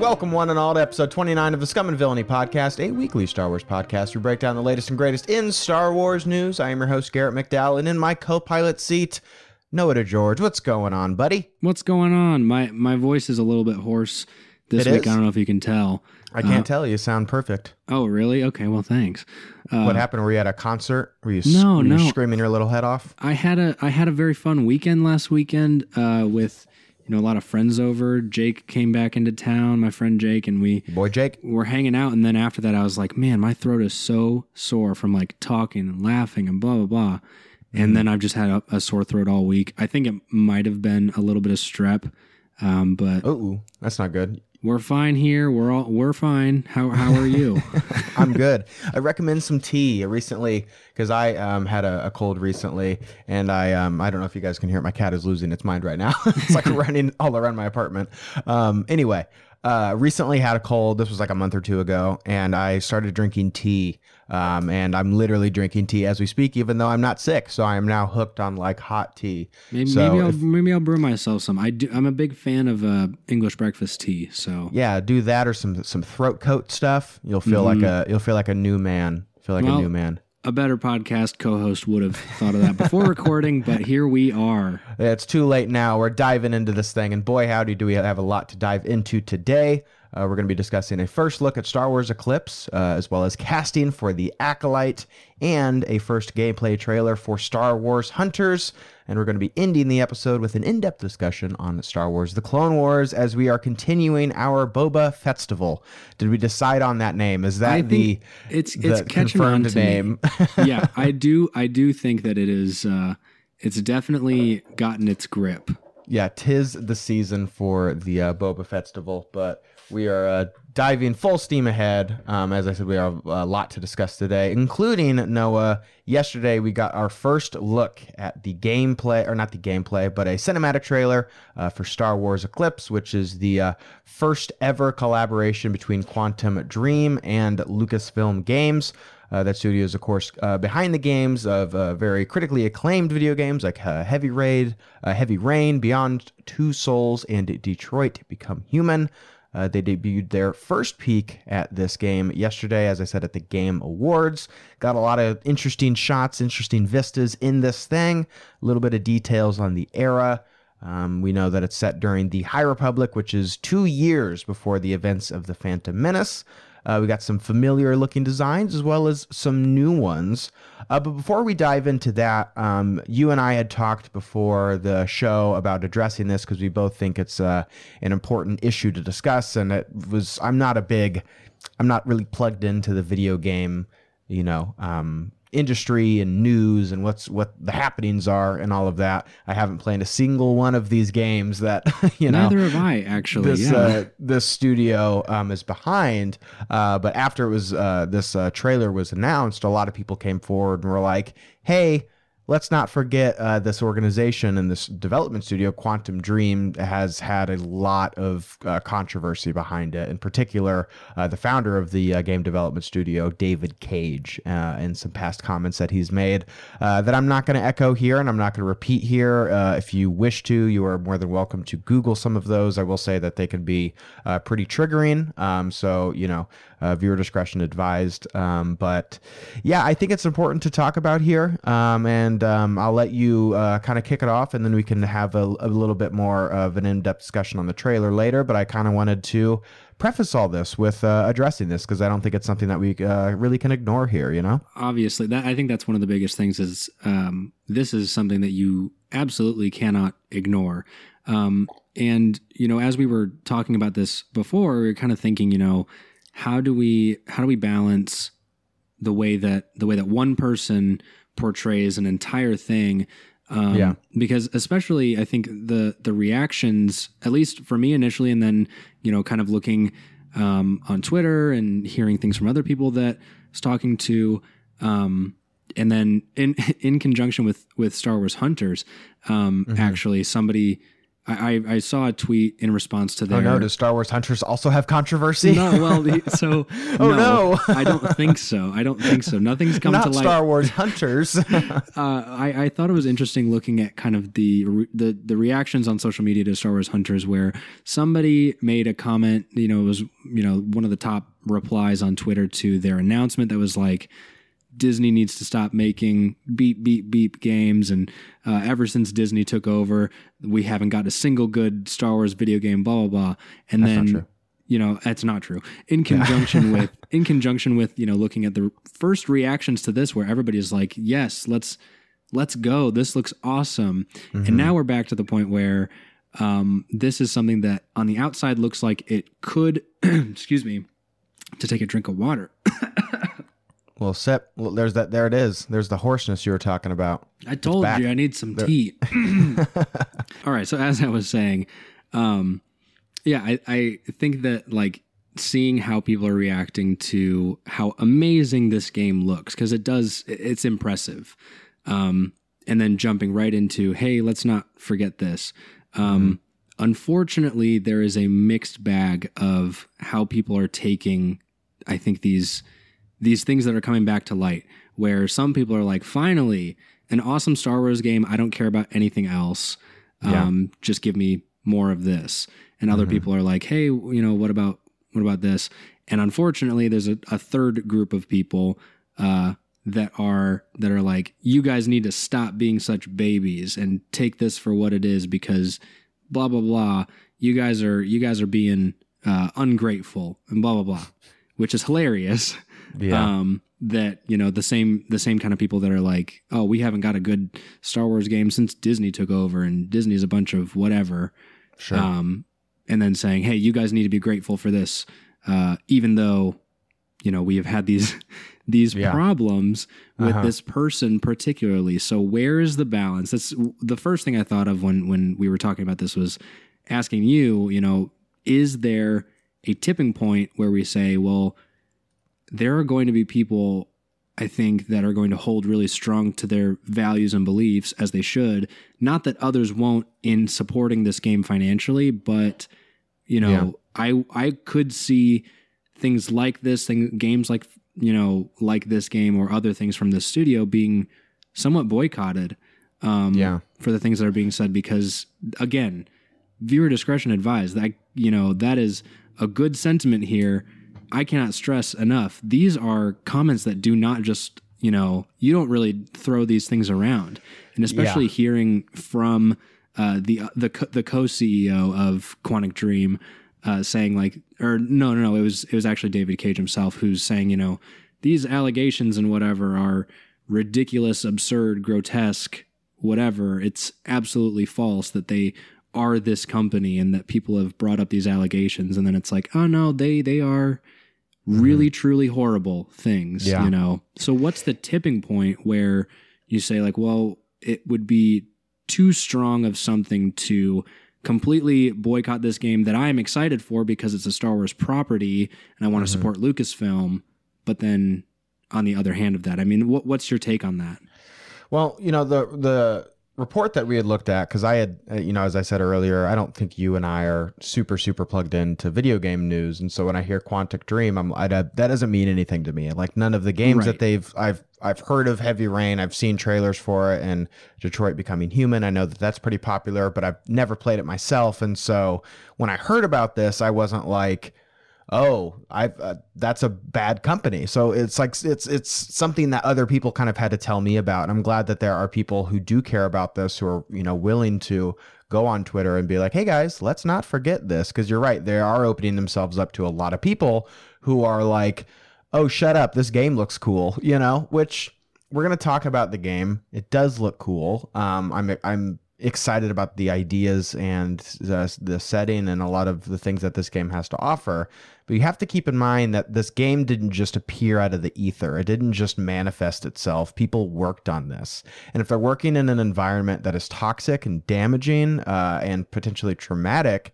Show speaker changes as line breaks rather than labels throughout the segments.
Welcome, one and all, to episode 29 of the Scum and Villainy podcast, a weekly Star Wars podcast. We break down the latest and greatest in Star Wars news. I am your host, Garrett McDowell, and in my co pilot seat, Noah to George. What's going on, buddy?
What's going on? My my voice is a little bit hoarse this
It
week.
is?
I don't know if you can tell.
I can't tell. You sound perfect.
Oh, really? Okay. Well, thanks. Uh,
what happened? Were you at a concert? Were you,
No,
were you
no.
screaming your little head off?
I had a I had a very fun weekend last weekend uh, with you know a lot of friends over. Jake came back into town. My friend Jake and we
Boy, Jake?
were hanging out. And then after that, I was like, man, my throat is so sore from like talking and laughing and blah blah blah.
Mm-hmm.
And then I've just had a, a sore throat all week. I think it might have been a little bit of strep, um, but
Oh, that's not good.
We're fine here. We're all we're fine. How how are you?
I'm good. I recommend some tea recently because I um, had a, a cold recently, and I um, I don't know if you guys can hear it. My cat is losing its mind right now. it's like running all around my apartment. Um, anyway, uh, recently had a cold. This was like a month or two ago, and I started drinking tea. Um, and I'm literally drinking tea as we speak, even though I'm not sick. So I am now hooked on like hot tea.
Maybe,
So
maybe I'll
if-
maybe I'll brew myself some. I do. I'm a big fan of uh, English breakfast tea. So
yeah, do that or some some throat coat stuff. You'll feel like a you'll feel like a new man. Feel like
Well,
a new man.
A better podcast co-host would have thought of that before recording, but here we are.
It's too late now. We're diving into this thing, and boy, howdy, do we have a lot to dive into today. Uh, we're going to be discussing a first look at Star Wars Eclipse, uh, as well as casting for the Acolyte, and a first gameplay trailer for Star Wars Hunters. And we're going to be ending the episode with an in depth discussion on Star Wars The Clone Wars as we are continuing our Boba Fett-stival. Did we decide on that name? Is that the,
it's
the
it's
confirmed name?
yeah, I do. I do think that it is. Uh, it's definitely gotten its grip.
yeah, tis the season for the uh, Boba Fett-stival, but we are uh, diving full steam ahead. Um, as I said, we have a lot to discuss today, including Noah. Yesterday, we got our first look at the gameplay, or not the gameplay, but a cinematic trailer uh, for Star Wars Eclipse, which is the uh, first ever collaboration between Quantic Dream and Lucasfilm Games. Uh, that studio is, of course, uh, behind the games of uh, very critically acclaimed video games like uh, Heavy Raid, uh, Heavy Rain, Beyond Two Souls, and Detroit Become Human. Uh, they debuted their first peek at this game yesterday, as I said, at the Game Awards. Got a lot of interesting shots, interesting vistas in this thing, a little bit of details on the era. Um, we know that it's set during the High Republic, which is two years before the events of the Phantom Menace. Uh, we got some familiar looking designs as well as some new ones. Uh, but before we dive into that, um, you and I had talked before the show about addressing this because we both think it's uh, an important issue to discuss. And it was, I'm not a big, I'm not really plugged into the video game, you know, um, industry and news and what's what the happenings are and all of that. I haven't played a single one of these games that you know
Neither have I actually.
this
yeah.
uh, this studio um, is behind. Uh, but after it was uh, this uh, trailer was announced, a lot of people came forward and were like, "Hey." Let's not forget uh, this organization and this development studio, Quantic Dream, has had a lot of uh, controversy behind it. In particular, uh, the founder of the uh, game development studio, David Cage, uh, and some past comments that he's made uh, that I'm not going to echo here and I'm not going to repeat here. If you wish to, you are more than welcome to Google some of those. I will say that they can be pretty triggering. Um, so, you know, uh, viewer discretion advised. Um, but yeah, I think it's important to talk about here. Um, and um, I'll let you uh, kind of kick it off and then we can have a, a little bit more of an in depth discussion on the trailer later. But I kind of wanted to preface all this with uh, addressing this because I don't think it's something that we uh, really can ignore here, you know?
obviously that i think that's one of the biggest things is um, this is something that you absolutely cannot ignore um, and you know as we were talking about this before we were kind of thinking you know how do we how do we balance the way that the way that one person portrays an entire thing um,
Yeah.
because especially i think the the reactions at least for me initially and then you know kind of looking um, on twitter and hearing things from other people that I was talking to um, and then in in conjunction with with Star Wars Hunters, um, actually somebody I, I, I saw a tweet in response to that.
Oh no! Does Star Wars Hunters also have controversy?
No, well, so
Oh, no.
I don't think so. I don't think so. Nothing's come
Not
to light.
Star Wars Hunters.
uh, I, I thought it was interesting looking at kind of the, the the reactions on social media to Star Wars Hunters, where somebody made a comment. You know, it was you know one of the top replies on Twitter to their announcement that was like. Disney needs to stop making beep beep beep games, and uh, ever since Disney took over, we haven't got a single good Star Wars video game. Blah blah blah. And
That's
then you know that's not true in conjunction with in conjunction with you know looking at the first reactions to this where everybody's like yes let's let's go this looks awesome
Mm-hmm.
and now we're back to the point where um, this is something that on the outside looks like it could excuse me to take a drink of water
well, sip. Well, there's that. There it is. There's the hoarseness you were talking about.
I told you I need some tea. All right. So as I was saying, um, yeah, I, I think that like seeing how people are reacting to how amazing this game looks because it does it's impressive. Um, and then jumping right into hey, let's not forget this. Um, Unfortunately, there is a mixed bag of how people are taking. I think these these things that are coming back to light where some people are like finally an awesome star wars game. I don't care about anything else.
Yeah.
um, just give me more of this. And other
Mhm.
people are like hey you know what about what about this? And unfortunately there's a, a third group of people uh, that are that are like you guys need to stop being such babies and take this for what it is because blah blah blah. You guys are you guys are being uh, ungrateful and blah blah blah which is hilarious
Yeah.
um, that you know the same the same kind of people that are like, oh, we haven't got a good Star Wars game since Disney took over, and Disney's a bunch of whatever.
sure.
Um, and then saying, hey, you guys need to be grateful for this, uh, even though you know we have had these these
Yeah.
problems with
Uh-huh.
this person particularly. So where is the balance? That's the first thing I thought of when when we were talking about this was asking you, you know, is there a tipping point where we say, well, there are going to be people I think that are going to hold really strong to their values and beliefs as they should. Not that others won't in supporting this game financially, but you know, I I could see things like this, thing games like you know, like this game or other things from this studio being somewhat boycotted. Um,
Yeah.
for the things that are being said because again, viewer discretion advised. That you know that is a good sentiment here. I cannot stress enough. These are comments that do not just you know you don't really throw these things around, and especially
Yeah.
hearing from uh, the the co- the co CEO of Quantic Dream uh, saying like, or no no no, it was it was actually David Cage himself who's saying you know these allegations and whatever are ridiculous, absurd, grotesque, whatever. It's absolutely false that they are this company and that people have brought up these allegations and then it's like, oh no, they they are really truly horrible things,
Yeah.
you know. So what's the tipping point where you say like, well, it would be too strong of something to completely boycott this game that I am excited for because it's a Star Wars property and I want to
Mhm.
support Lucasfilm, but then on the other hand of that, I mean, what, what's your take on that?
Well, you know the the report that we had looked at because I had, uh, you know, as I said earlier, I don't think you and I are super super plugged into video game news, and so when I hear Quantic Dream, I'm I, that doesn't mean anything to me. Like none of the games
Right.
that they've I've I've heard of Heavy Rain, I've seen trailers for it, and Detroit Becoming Human. I know that that's pretty popular, but I've never played it myself, and so when I heard about this, I wasn't like oh i've uh, that's a bad company. So it's like it's it's something that other people kind of had to tell me about. And i'm glad that there are people who do care about this who are you know willing to go on twitter and be like hey guys let's not forget this. Because you're right they are opening themselves up to a lot of people who are like oh shut up. This game looks cool you know which we're going to talk about the game. It does look cool. Um i'm i'm excited about the ideas and the, the setting and a lot of the things that this game has to offer. But you have to keep in mind that this game didn't just appear out of the ether. It didn't just manifest itself. People worked on this. And if they're working in an environment that is toxic and damaging uh, and potentially traumatic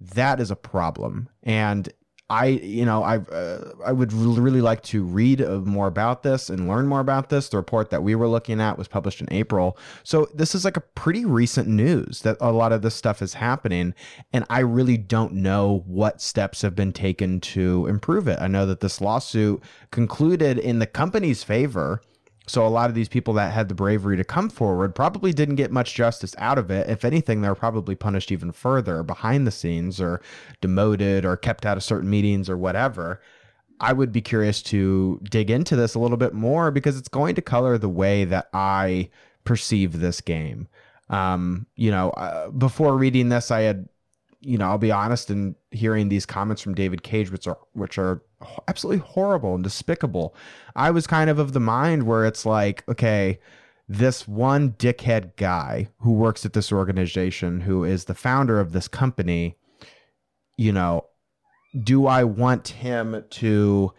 that is a problem. And I, you know, I uh, I would really like to read uh, more about this and learn more about this. The report that we were looking at was published in April, so this is like a pretty recent news that a lot of this stuff is happening, and I really don't know what steps have been taken to improve it. I know that this lawsuit concluded in the company's favor so a lot of these people that had the bravery to come forward probably didn't get much justice out of it. If anything, they're probably punished even further behind the scenes or demoted or kept out of certain meetings or whatever. I would be curious to dig into this a little bit more because it's going to color the way that I perceive this game. Um, you know, uh, before reading this, I had you know, I'll be honest in hearing these comments from David Cage, which are which are absolutely horrible and despicable. I was kind of of the mind where it's like, okay, this one dickhead guy who works at this organization, who is the founder of this company, you know, do I want him to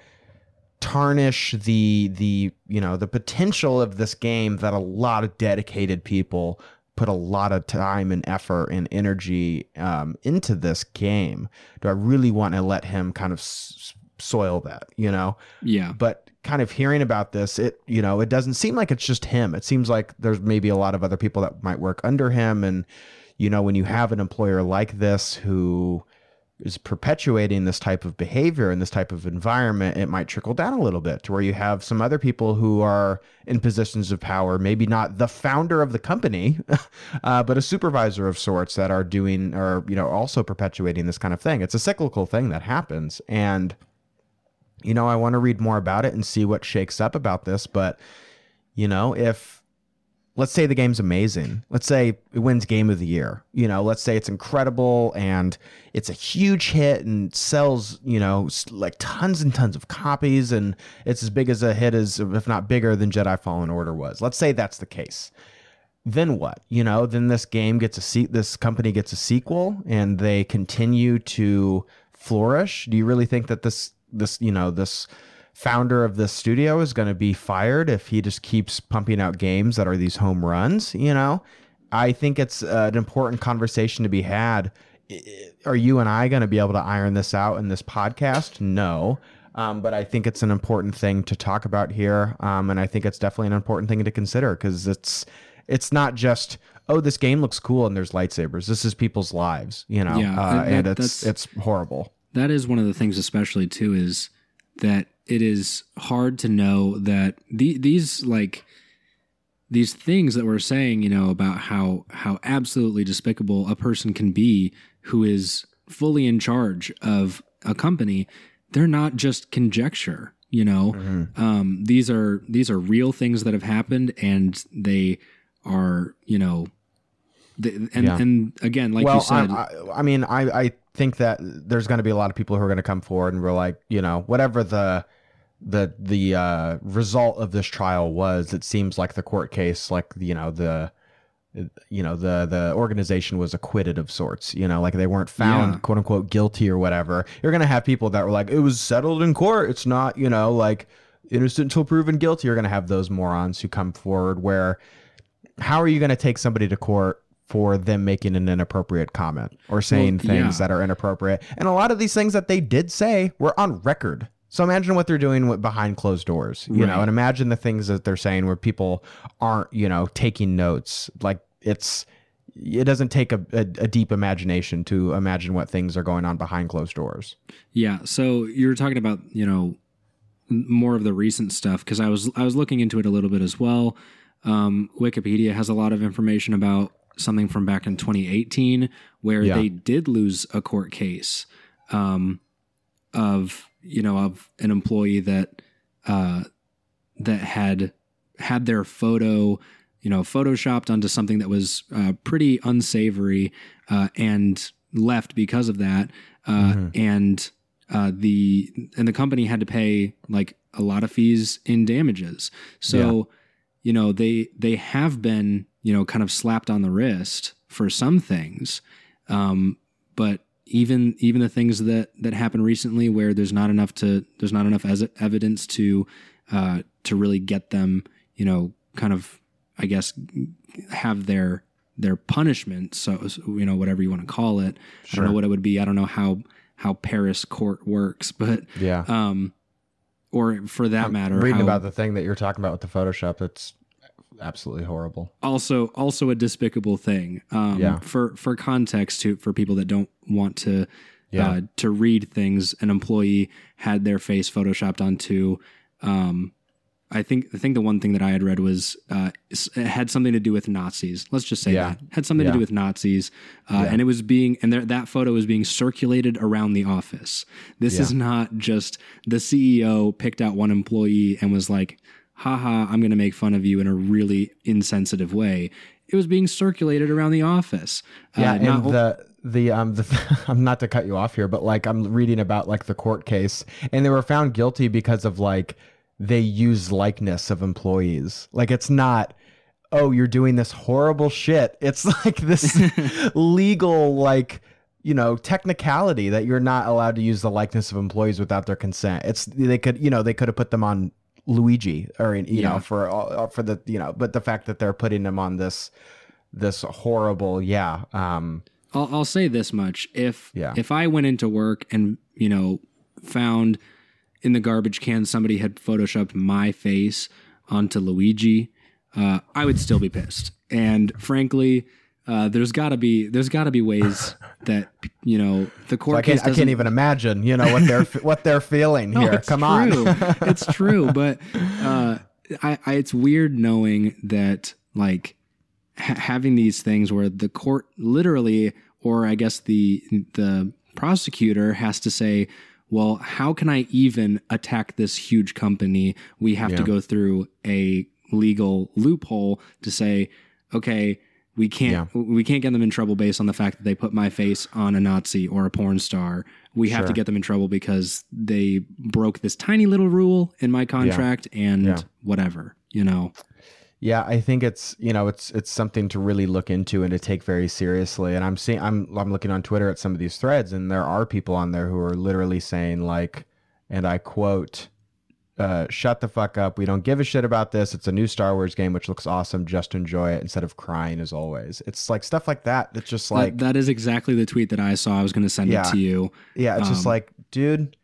tarnish the the you know the potential of this game that a lot of dedicated people put a lot of time and effort and energy um, into this game. Do I really want to let him kind of s- soil that, you know?
Yeah.
But kind of hearing about this, it, you know, it doesn't seem like it's just him. It seems like there's maybe a lot of other people that might work under him. And, you know, when you have an employer like this who, is perpetuating this type of behavior and this type of environment, it might trickle down a little bit to where you have some other people who are in positions of power, maybe not the founder of the company, uh, but a supervisor of sorts that are doing or, you know, also perpetuating this kind of thing. It's a cyclical thing that happens. And, you know, I want to read more about it and see what shakes up about this. But, you know, if, let's say the game's amazing. Let's say it wins game of the year. You know, let's say it's incredible and it's a huge hit and sells, you know, like tons and tons of copies and it's as big as a hit as if not bigger than Jedi Fallen Order was. Let's say that's the case. Then what? You know, then this game gets a seat this company gets a sequel and they continue to flourish. Do you really think that this this, you know, this founder of this studio is going to be fired if he just keeps pumping out games that are these home runs, you know? I think it's uh, an important conversation to be had. Are you and I going to be able to iron this out in this podcast? No. Um, but I think it's an important thing to talk about here. Um, and I think it's definitely an important thing to consider because it's it's not just oh this game looks cool and there's lightsabers. This is people's lives, you know,
yeah,
uh, that, and it's it's horrible.
That is one of the things, especially too, is that it is hard to know that the, these like these things that we're saying, you know, about how how absolutely despicable a person can be who is fully in charge of a company, they're not just conjecture. You know, mm-hmm. um, these are these are real things that have happened, and they are you know, and yeah. and again, like
well,
you said,
I, I, I mean, I I think that there's going to be a lot of people who are going to come forward and we're like, you know, whatever the the the uh, result of this trial was, it seems like the court case, like you know the you know the the organization was acquitted of sorts you know like they weren't found yeah. quote unquote guilty or whatever. You're gonna have people that were like it was settled in court. It's not you know like innocent until proven guilty. You're gonna have those morons who come forward where how are you gonna take somebody to court for them making an inappropriate comment or saying well, things yeah. that are inappropriate and a lot of these things that they did say were on record so imagine what they're doing with, behind closed doors, you right. know, and imagine the things that they're saying where people aren't, you know, taking notes. Like it's, it doesn't take a, a, a, deep imagination to imagine what things are going on behind closed doors.
Yeah. So you're talking about, you know, more of the recent stuff because I was I was looking into it a little bit as well. Um, Wikipedia has a lot of information about something from back in 2018 where yeah. they did lose a court case um, of you know, of an employee that uh, that had had their photo, you know, photoshopped onto something that was uh, pretty unsavory uh, and left because of that, uh, mm-hmm. and uh, the and the company had to pay like a lot of fees in damages. So, yeah. you know, they they have been you know kind of slapped on the wrist for some things, um, but even even the things that that happened recently where there's not enough to there's not enough as evidence to uh, to really get them you know kind of I guess have their their punishment so, so you know whatever you want to call it sure. I don't know what it would be I don't know how how Paris court works, but
Yeah.
um, or for that matter,
Reading
how-
about the thing that you're talking about with the Photoshop, it's absolutely horrible.
also also a despicable thing. Um,
Yeah.
For for context, to for people that don't want to
Yeah.
uh, to read things, an employee had their face photoshopped onto. Um, I think I think the one thing that I had read was uh, it had something to do with Nazis. Let's just say
Yeah.
that had something
Yeah.
to do with Nazis, uh,
Yeah.
and it was being and there, that photo was being circulated around the office. This is not just the CEO picked out one employee and was like, "Haha, I'm going to make fun of you in a really insensitive way." It was being circulated around the office.
Yeah,
Uh,
and
not-
the the um the I'm not to cut you off here, but like I'm reading about like the court case, and they were found guilty because of like they use likeness of employees. Like it's not. Oh, you're doing this horrible shit. It's like this legal, like you know, technicality that you're not allowed to use the likeness of employees without their consent. It's they could, you know, they could have put them on Luigi or you
Yeah.
know for all- for the you know, but the fact that they're putting them on this this horrible, yeah, um,
I'll, I'll say this much: if
Yeah.
if I went into work and you know found in the garbage can somebody had photoshopped my face onto Luigi, uh, I would still be pissed. And frankly, uh, there's got to be there's got to be ways that you know the court
I
case
can't, I can't even imagine, you know, what they're what they're feeling
No,
here. Come
true.
on,
it's true, but uh, I, I, it's weird knowing that like ha- having these things where the court literally, or I guess the the prosecutor has to say, well, how can I even attack this huge company? We have to go through a legal loophole to say, okay. We can't we can't get them in trouble based on the fact that they put my face on a Nazi or a porn star. We have to get them in trouble because they broke this tiny little rule in my contract and
Yeah.
whatever, you know.
Yeah, I think it's you know it's it's something to really look into and to take very seriously. And I'm seeing I'm I'm looking on Twitter at some of these threads, and there are people on there who are literally saying like, and I quote, uh, "Shut the fuck up. We don't give a shit about this. It's a new Star Wars game which looks awesome. Just enjoy it instead of crying as always." It's like stuff like that. That's just like
That- that is exactly the tweet that I saw. I was going to send
Yeah.
it to you.
Yeah, it's just
Um,
like, dude,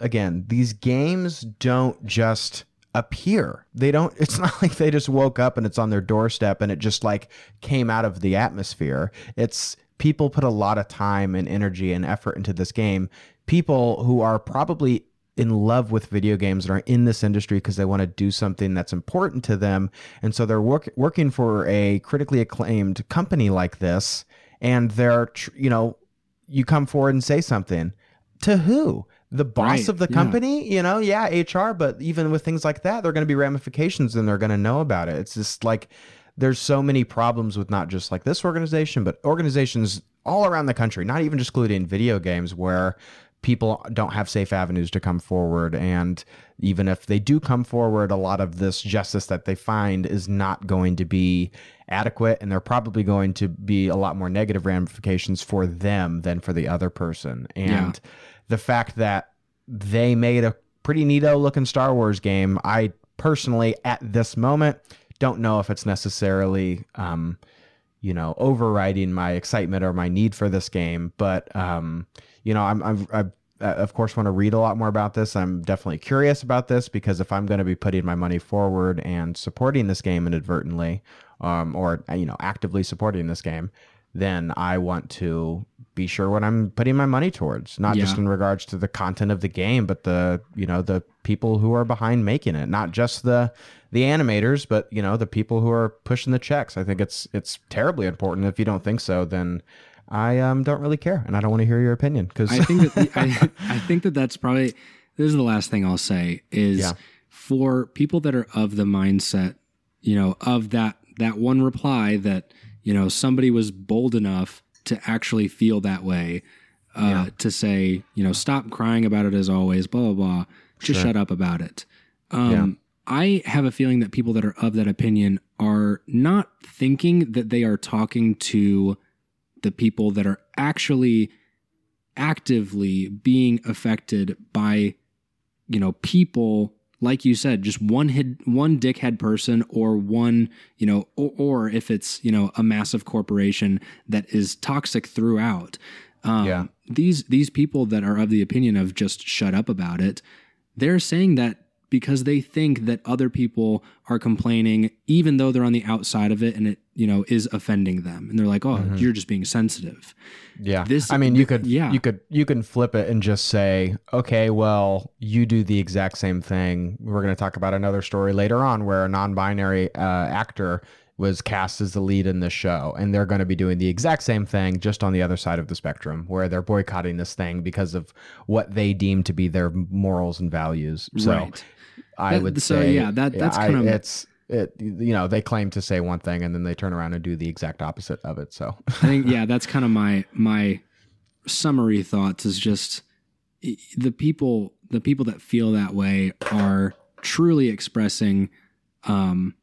again, these games don't just appear. They don't it's not like they just woke up and it's on their doorstep and it just like came out of the atmosphere. It's people put a lot of time and energy and effort into this game. People who are probably in love with video games and are in this industry because they want to do something that's important to them. And so they're work, working for a critically acclaimed company like this and they're you know, you come forward and say something to who the boss
Right,
of the
yeah.
company you know yeah hr but even with things like that there are going to be ramifications and they're going to know about it it's just like there's so many problems with not just like this organization but organizations all around the country not even just including video games where people don't have safe avenues to come forward. And even if they do come forward a lot of this justice that they find is not going to be adequate and they're probably going to be a lot more negative ramifications for them than for the other person. And the fact that they made a pretty neato looking Star Wars game, I personally at this moment don't know if it's necessarily um, you know, overriding my excitement or my need for this game, but um, you know, I'm I'm I uh, of course want to read a lot more about this. I'm definitely curious about this because if I'm going to be putting my money forward and supporting this game inadvertently, um, or you know, actively supporting this game, then I want to be sure what I'm putting my money towards, not just in regards to the content of the game, but the you know the people who are behind making it, not just the the animators, but you know the people who are pushing the checks. I think it's it's terribly important. If you don't think so, then I um, don't really care, and I don't want to hear your opinion because
I think that I, I think that that's probably this is the last thing I'll say is
Yeah.
for people that are of the mindset, you know, of that that one reply that you know somebody was bold enough to actually feel that way, uh,
Yeah.
to say you know stop crying about it as always, blah blah blah, just
Sure.
shut up about it. Um,
Yeah.
I have a feeling that people that are of that opinion are not thinking that they are talking to the people that are actually actively being affected by you know people like you said just one hid, one dickhead person or one you know or, or if it's you know a massive corporation that is toxic throughout Um,
Yeah.
These these people that are of the opinion of just shut up about it, they're saying that because they think that other people are complaining, even though they're on the outside of it, and it you know is offending them, and they're like, "Oh, you're just being sensitive."
Yeah.
This-
I mean, you could
yeah.
you could you can flip it and just say, okay, well, you do the exact same thing. We're going to talk about another story later on where a non-binary uh, actor was cast as the lead in this show, and they're going to be doing the exact same thing, just on the other side of the spectrum, where they're boycotting this thing because of what they deem to be their morals and values. So
right.
I
That-
would
so,
say,
yeah, that- that's
I-
kind of-
it's it. You know, they claim to say one thing and then they turn around and do the exact opposite of it. So
I think yeah, that's kind of my my summary thoughts is just the people the people that feel that way are truly expressing um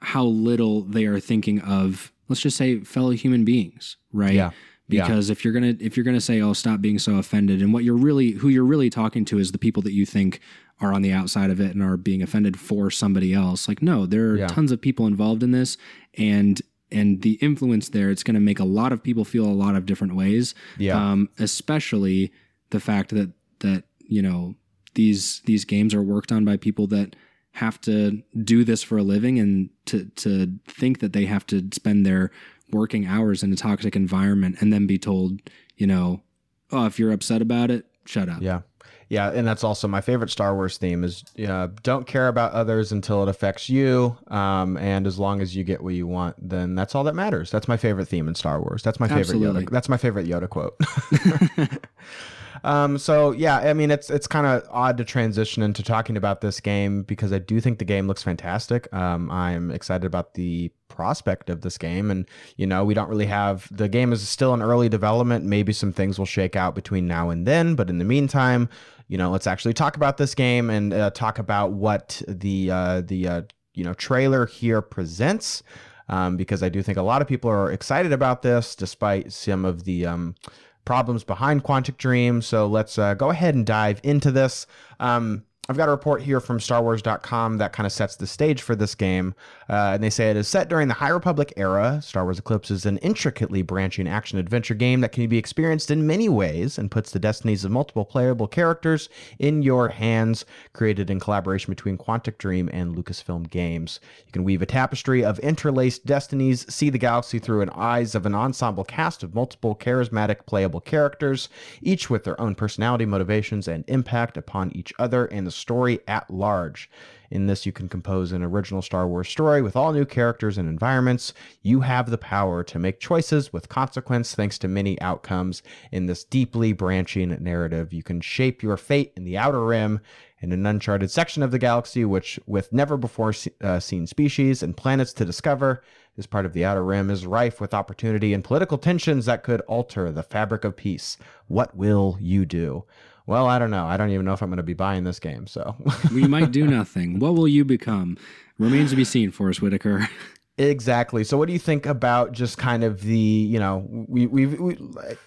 how little they are thinking of let's just say fellow human beings, right?
Yeah. Yeah.
Because if you're gonna if you're gonna say, "Oh, stop being so offended," and what you're really who you're really talking to is the people that you think are on the outside of it and are being offended for somebody else. Like, no, there are
Yeah.
tons of people involved in this, and and the influence there, it's going to make a lot of people feel a lot of different ways.
yeah,
Um, especially the fact that that you know these these games are worked on by people that have to do this for a living and to to think that they have to spend their working hours in a toxic environment and then be told, you know, oh, if you're upset about it, shut up.
Yeah. Yeah, and that's also my favorite Star Wars theme is uh, don't care about others until it affects you, um, and as long as you get what you want, then that's all that matters. That's my favorite theme in Star Wars. That's my favorite
Absolutely.
Yoda. That's my favorite Yoda quote. um, so yeah, I mean it's it's kind of odd to transition into talking about this game because I do think the game looks fantastic. Um, I'm excited about the prospect of this game, and you know we don't really have the game is still in early development. Maybe some things will shake out between now and then, but in the meantime, you know, let's actually talk about this game and uh, talk about what the uh, the uh, you know trailer here presents. Um, because I do think a lot of people are excited about this, despite some of the um, problems behind Quantic Dream. So let's uh, go ahead and dive into this. Um, I've got a report here from StarWars.com that kind of sets the stage for this game. Uh, and they say it is set during the High Republic era. Star Wars Eclipse is an intricately branching action adventure game that can be experienced in many ways and puts the destinies of multiple playable characters in your hands, created in collaboration between Quantic Dream and Lucasfilm Games. You can weave a tapestry of interlaced destinies, see the galaxy through an eyes of an ensemble cast of multiple charismatic playable characters, each with their own personality, motivations, and impact upon each other and the story at large. In this, you can compose an original Star Wars story with all new characters and environments. You have the power to make choices with consequence thanks to many outcomes in this deeply branching narrative. You can shape your fate in the Outer Rim in an uncharted section of the galaxy, which, with never before se- uh, seen species and planets to discover, this part of the Outer Rim is rife with opportunity and political tensions that could alter the fabric of peace. What will you do? Well, I don't know. I don't even know if I'm going to be buying this game. So,
we might do nothing. What will you become? Remains to be seen, Forest Whitaker.
Exactly. So, what do you think about just kind of the, you know, we we we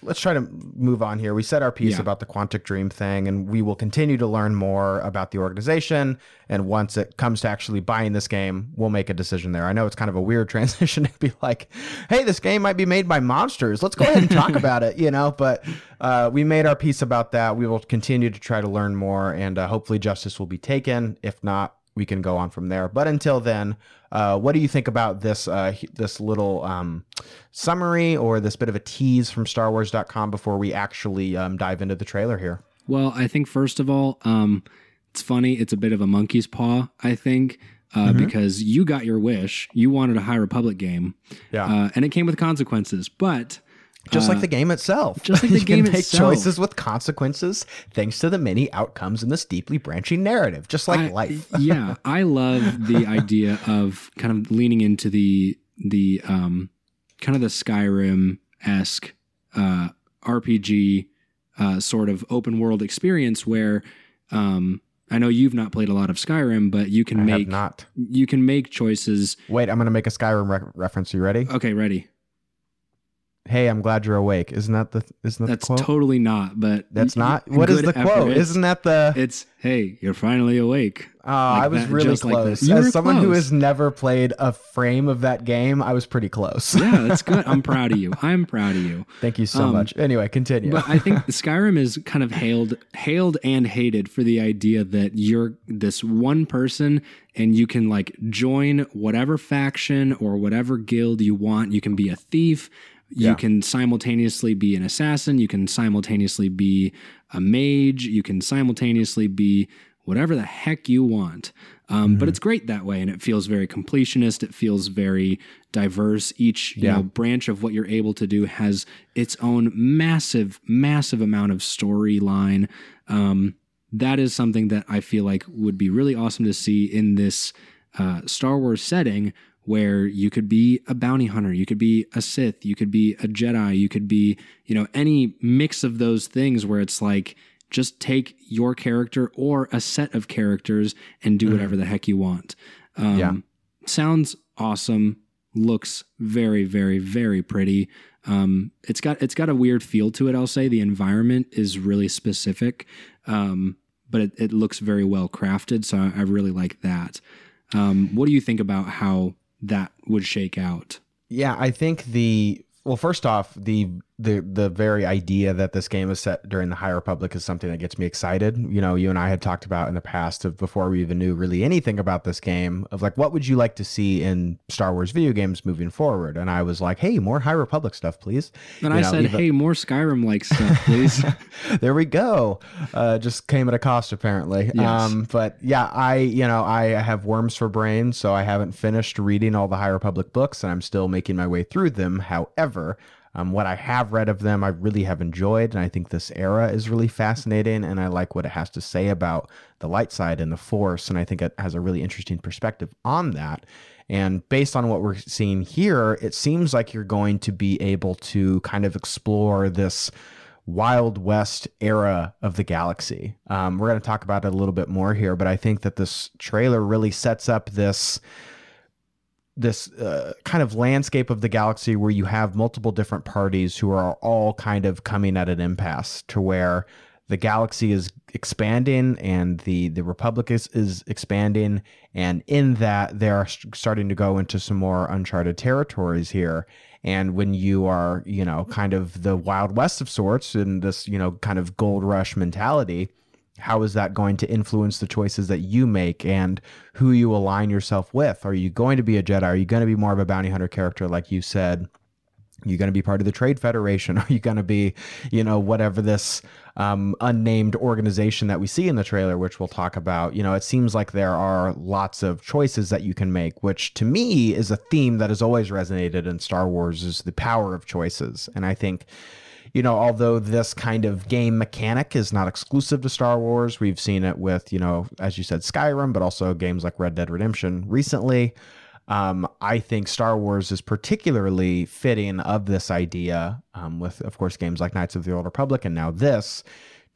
let's try to move on here. We said our piece
Yeah.
about the Quantic Dream thing, and we will continue to learn more about the organization. And once it comes to actually buying this game, we'll make a decision there. I know it's kind of a weird transition to be like, "Hey, this game might be made by monsters. Let's go ahead and talk about it," you know. But uh, we made our piece about that. We will continue to try to learn more, and uh, hopefully, justice will be taken. If not, we can go on from there. But until then, uh, what do you think about this uh, this little um, summary or this bit of a tease from StarWars.com before we actually um, dive into the trailer here?
Well, I think first of all, um, it's funny. It's a bit of a monkey's paw, I think, uh,
Mm-hmm.
because you got your wish. You wanted a High Republic game,
Yeah,
uh, and it came with consequences. But
just like the game itself.
just like the
you
game
can make
itself.
choices with consequences thanks to the many outcomes in this deeply branching narrative, just like
I-
life.
yeah, I love the idea of kind of leaning into the the um, kind of the Skyrim esque uh, RPG uh, sort of open world experience where um, I know you've not played a lot of Skyrim, but you can
I
make
not.
you can make choices.
Wait, I'm going to make a Skyrim re- reference. You ready?
Okay, ready.
"Hey, I'm glad you're awake." Isn't that the isn't that
That's
the quote?
That's totally not. But
That's not. What is
good
the quote? Isn't that the?
It's hey, you're finally awake.
Oh, I was
that-
really
just like that.
close. As someone who
close.
has never played a frame of that game, I was pretty close.
Yeah, that's good. I'm proud of you. I'm proud of you.
Thank you so
Um,
much. Anyway, continue.
But I think Skyrim is kind of hailed, hailed and hated for the idea that you're this one person and you can like join whatever faction or whatever guild you want. You can be a thief. You
Yeah.
can simultaneously be an assassin. You can simultaneously be a mage. You can simultaneously be whatever the heck you want. Um,
Mm-hmm.
But it's great that way, and it feels very completionist. It feels very diverse. Each you
Yeah.
know branch of what you're able to do has its own massive, massive amount of storyline. Um, that is something that I feel like would be really awesome to see in this uh, Star Wars setting where you could be a bounty hunter, you could be a Sith, you could be a Jedi, you could be, you know, any mix of those things where it's like just take your character or a set of characters and do whatever the heck you want. Um,
Yeah.
Sounds awesome. Looks very, very, very pretty. Um, it's got it's got a weird feel to it. I'll say the environment is really specific, um, but it, it looks very well crafted. So I, I really like that. Um, what do you think about how that would shake out?
Yeah, I think the well, first off, the the the very idea that this game is set during the High Republic is something that gets me excited. You know, you and I had talked about in the past of before we even knew really anything about this game of like what would you like to see in Star Wars video games moving forward? And I was like, hey, more High Republic stuff, please.
And
You
I
know,
said, "Hey, more Skyrim like stuff, please."
there we go. Uh, just came at a cost apparently.
Yes.
Um, but yeah, I you know I have worms for brains, so I haven't finished reading all the High Republic books, and I'm still making my way through them. However. Um, what I have read of them, I really have enjoyed, and I think this era is really fascinating, and I like what it has to say about the light side and the force, and I think it has a really interesting perspective on that. And based on what we're seeing here, it seems like you're going to be able to kind of explore this Wild West era of the galaxy. Um, we're going to talk about it a little bit more here, but I think that this trailer really sets up this this uh, kind of landscape of the galaxy where you have multiple different parties who are all kind of coming at an impasse to where the galaxy is expanding and the the republic is, is expanding. And in that they're starting to go into some more uncharted territories here. And when you are you know kind of the wild west of sorts in this you know kind of gold rush mentality how is that going to influence the choices that you make and who you align yourself with? Are you going to be a jedi? Are you going to be more of a bounty hunter character like you said? You going to be part of the trade federation? Are you going to be you know whatever this um, unnamed organization that we see in the trailer which we'll talk about? You know it seems like there are lots of choices that you can make which to me is a theme that has always resonated in star wars is the power of choices. And i think you know, although this kind of game mechanic is not exclusive to Star Wars, we've seen it with, you know, as you said, Skyrim, but also games like Red Dead Redemption recently. Um, I think Star Wars is particularly fitting of this idea, um, with, of course, games like Knights of the Old Republic and now this,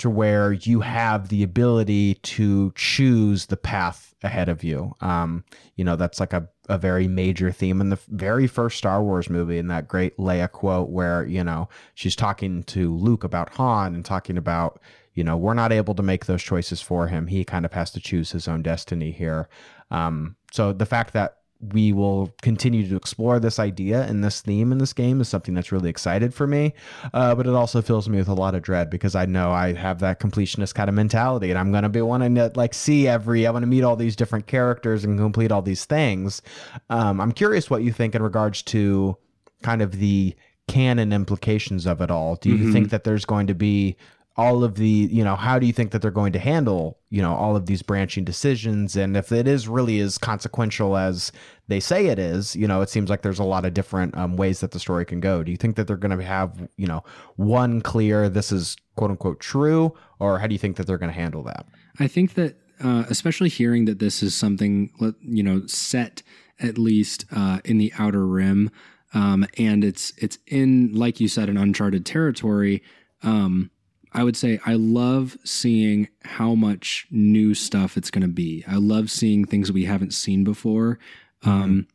to where you have the ability to choose the path ahead of you. Um, you know, that's like a, a very major theme in the very first Star Wars movie, in that great Leia quote where, you know, she's talking to Luke about Han and talking about, you know, we're not able to make those choices for him. He kind of has to choose his own destiny here. Um, so the fact that we will continue to explore this idea and this theme in this game is something that's really excited for me. Uh, but it also fills me with a lot of dread because I know I have that completionist kind of mentality and I'm going to be wanting to like see every, I want to meet all these different characters and complete all these things. Um, I'm curious what you think in regards to kind of the canon implications of it all. Do you
Mhm.
think that there's going to be all of the you know how do you think that they're going to handle you know all of these branching decisions? And if it is really as consequential as they say it is you know it seems like there's a lot of different um, ways that the story can go. Do you think that they're going to have you know one clear this is quote unquote true? Or how do you think that they're going to handle that?
I think that, uh, especially hearing that this is something, you know, set at least uh, in the outer rim, um, and it's it's in, like you said, an uncharted territory. Um, I would say I love seeing how much new stuff it's going to be. I love seeing things we haven't seen before, um,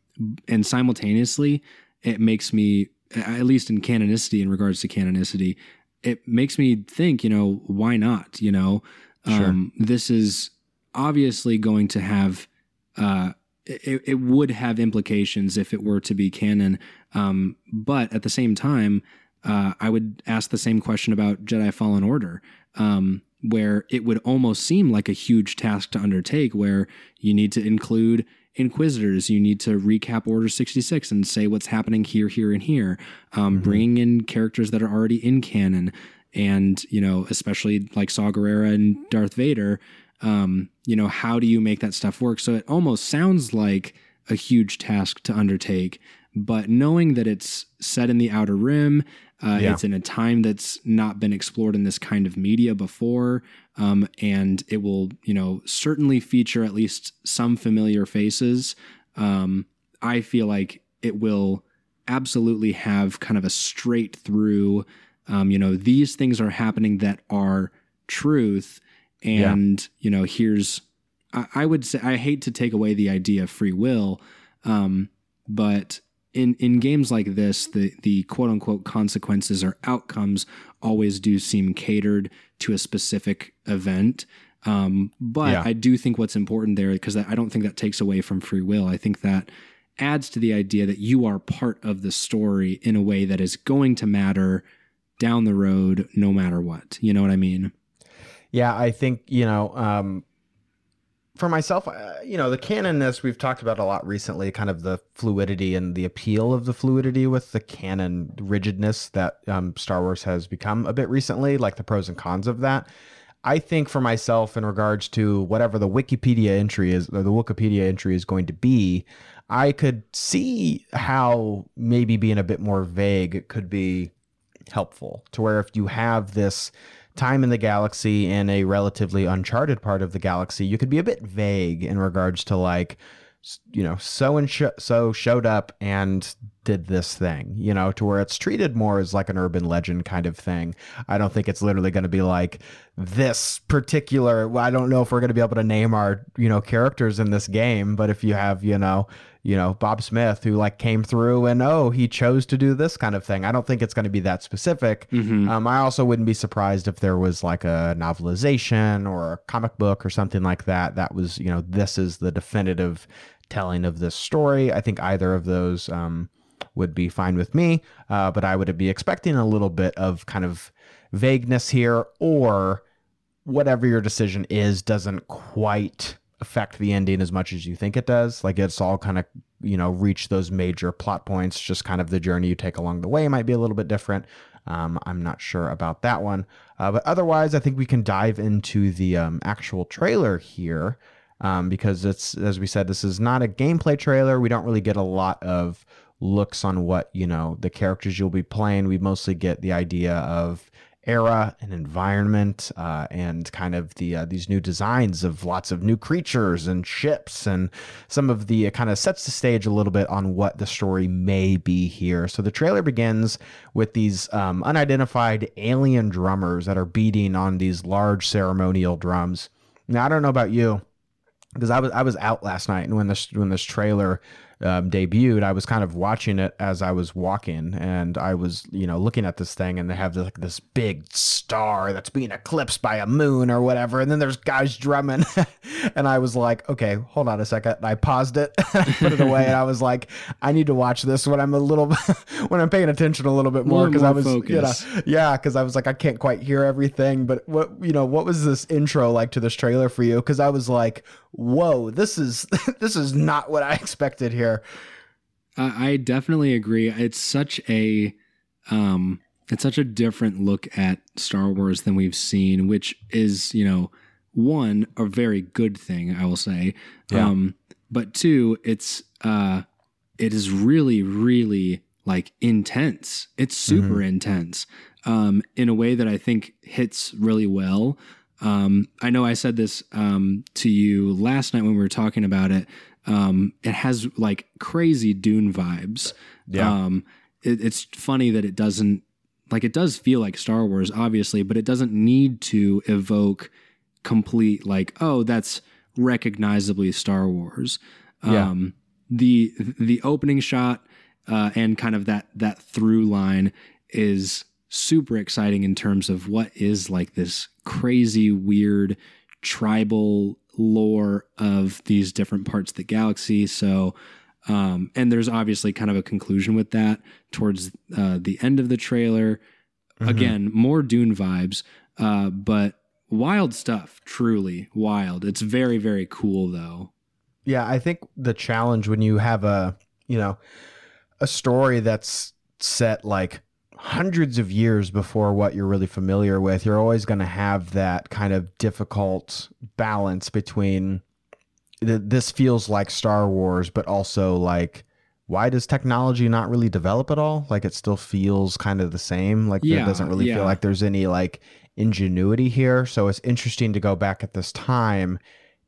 and simultaneously, it makes me at least in canonicity, in regards to canonicity, it makes me think, you know, why not? You know,
Sure.
um, this is obviously going to have, uh, it, it would have implications if it were to be canon. Um, but at the same time, uh, I would ask the same question about Jedi Fallen Order, um, where it would almost seem like a huge task to undertake, where you need to include Inquisitors, you need to recap Order 66 and say what's happening here, here, and here, um, bringing in characters that are already in canon, and, you know, especially like Saw Gerrera and Darth Vader. Um, you know, how do you make that stuff work? So it almost sounds like a huge task to undertake, but knowing that it's set in the Outer Rim, uh,
Yeah.
it's in a time that's not been explored in this kind of media before, um, and it will, you know, certainly feature at least some familiar faces. Um, I feel like it will absolutely have kind of a straight through. Um, you know, these things are happening that are truth, and you know, here's. I, I would say I hate to take away the idea of free will, um, but in in games like this, the the quote unquote consequences or outcomes always do seem catered to a specific event. Um, but
Yeah.
I do think what's important there because I don't think that takes away from free will. I think that adds to the idea that you are part of the story in a way that is going to matter down the road, no matter what. You know what I mean?
Yeah, I think you know. Um, for myself, uh, you know, the canonness we've talked about a lot recently, kind of the fluidity and the appeal of the fluidity with the canon rigidness that um, Star Wars has become a bit recently, like the pros and cons of that. I think for myself, in regards to whatever the Wikipedia entry is, or the Wikipedia entry is going to be, I could see how maybe being a bit more vague could be helpful to where if you have this time in the galaxy in a relatively uncharted part of the galaxy, you could be a bit vague in regards to like, you know, so and sh- so showed up and did this thing, you know, to where it's treated more as like an urban legend kind of thing. I don't think it's literally going to be like this particular. Well, I don't know if we're going to be able to name our, you know, characters in this game, but if you have, you know, you know, Bob Smith who like came through and oh, he chose to do this kind of thing. I don't think it's going to be that specific.
Mm-hmm.
Um, I also wouldn't be surprised if there was like a novelization or a comic book or something like that. That was, you know, this is the definitive telling of this story. I think either of those um, would be fine with me, uh, but I would be expecting a little bit of kind of vagueness here, or whatever your decision is doesn't quite affect the ending as much as you think it does. Like it's all kind of, you know, reach those major plot points. Just kind of the journey you take along the way might be a little bit different. Um, I'm not sure about that one. Uh, but otherwise, I think we can dive into the um, actual trailer here um, because it's, as we said, this is not a gameplay trailer. We don't really get a lot of looks on what, you know, the characters you'll be playing. We mostly get the idea of era and environment uh, and kind of the uh, these new designs of lots of new creatures and ships and some of the uh, kind of sets the stage a little bit on what the story may be here. So the trailer begins with these um, unidentified alien drummers that are beating on these large ceremonial drums. Now i don't know about you because I was I was out last night, and when this when this trailer um, debuted, I was kind of watching it as I was walking, and I was you know looking at this thing, and they have this, like this big star that's being eclipsed by a moon or whatever, and then there's guys drumming, and I was like, okay, hold on a second, and I paused it, put it away, and I was like, I need to watch this when I'm a little when I'm paying attention a little bit more because I was
focus.
you know yeah because I was like I can't quite hear everything, but what you know what was this intro like to this trailer for you? Because I was like whoa this is this is not what i expected here
I, I definitely agree. It's such a um it's such a different look at Star Wars than we've seen, which is, you know, one, a very good thing, I will say.
Yeah.
Um, but two, it's uh it is really, really like intense. It's super intense. Um, in a way that I think hits really well. Um, I know I said this um, to you last night when we were talking about it. Um, it has like crazy Dune vibes.
Yeah.
Um, it, it's funny that it doesn't like it does feel like Star Wars, obviously, but it doesn't need to evoke complete like oh that's recognizably Star Wars.
Yeah.
Um, the the opening shot uh, and kind of that that through line is super exciting in terms of what is like this crazy weird tribal lore of these different parts of the galaxy. So, um, and there's obviously kind of a conclusion with that towards uh, the end of the trailer.
Mm-hmm.
Again, more Dune vibes, uh, but wild stuff. Truly wild. It's very very cool though.
Yeah, I think the challenge when you have a, you know, a story that's set like hundreds of years before what you're really familiar with, you're always going to have that kind of difficult balance between th- this feels like Star Wars, but also like, why does technology not really develop at all? Like, it still feels kind of the same. Like,
Yeah,
it doesn't really
yeah.
feel like there's any like ingenuity here. So it's interesting to go back at this time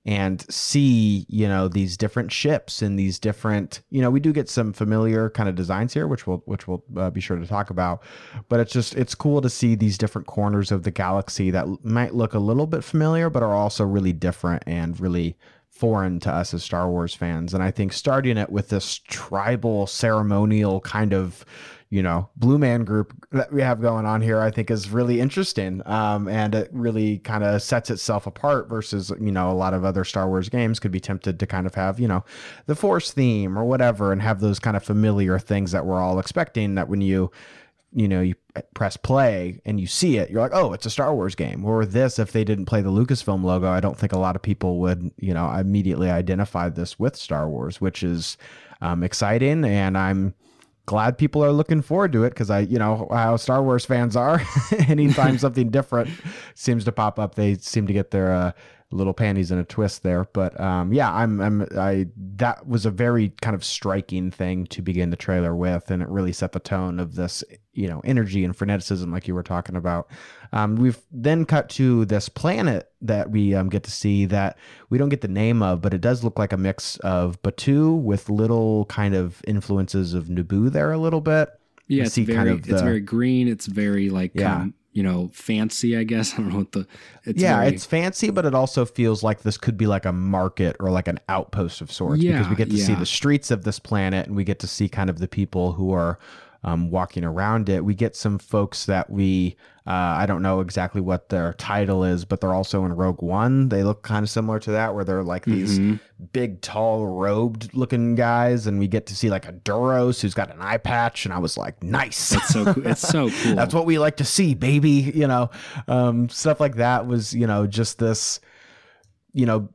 and see you know these different ships and these different you know we do get some familiar kind of designs here which we'll which we'll uh, be sure to talk about. But it's just it's cool to see these different corners of the galaxy that might look a little bit familiar but are also really different and really foreign to us as Star Wars fans. And I think starting it with this tribal ceremonial kind of you know blue man group that we have going on here i think is really interesting. Um, and it really kind of sets itself apart versus you know a lot of other star wars games could be tempted to kind of have you know the force theme or whatever and have those kind of familiar things that we're all expecting that when you you know you press play and you see it you're like oh it's a star wars game. Or this if they didn't play the lucasfilm logo i don't think a lot of people would you know immediately identify this with star wars which is um, exciting. And i'm glad people are looking forward to it because I, you know, how Star Wars fans are. Anytime something different seems to pop up, they seem to get their uh, little panties in a twist there. But um, yeah, I'm, I'm, I that was a very kind of striking thing to begin the trailer with, and it really set the tone of this, you know, energy and freneticism, like you were talking about. Um, we've then cut to this planet that we um, get to see that we don't get the name of, but it does look like a mix of Batuu with little kind of influences of Naboo there a little bit.
Yeah,
We
it's
see
very
kind of
it's very green. It's very like
Yeah.
um, you know fancy. I guess I don't know what the it's
yeah,
very,
it's fancy, but it also feels like this could be like a market or like an outpost of sorts
yeah, because
we get to see the streets of this planet and we get to see kind of the people who are um, walking around it. We get some folks that we, uh, I don't know exactly what their title is, but they're also in Rogue One. They look kind of similar to that, where they're like these
Mhm.
big, tall, robed looking guys. And we get to see like a Duros who's got an eye patch. And I was like, nice.
It's so cool. It's so cool.
That's what we like to see, baby. You know, um, stuff like that was, you know, just this, you know,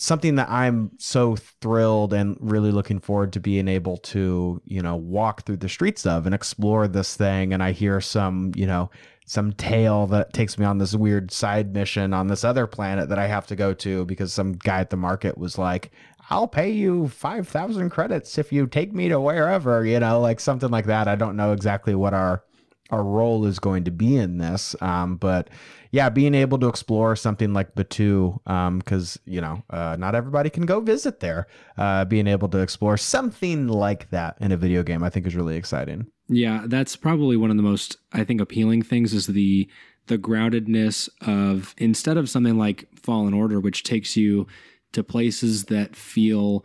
something that I'm so thrilled and really looking forward to being able to, you know, walk through the streets of and explore this thing. And I hear some, you know, some tale that takes me on this weird side mission on this other planet that I have to go to because some guy at the market was like, I'll pay you 5,000 credits if you take me to wherever, you know, like something like that. I don't know exactly what our our role is going to be in this. Um, but yeah, being able to explore something like Batuu, because you know, uh, not everybody can go visit there. Uh, being able to explore something like that in a video game, I think, is really exciting.
Yeah, that's probably one of the most I think appealing things is the the groundedness of instead of something like Fallen Order, which takes you to places that feel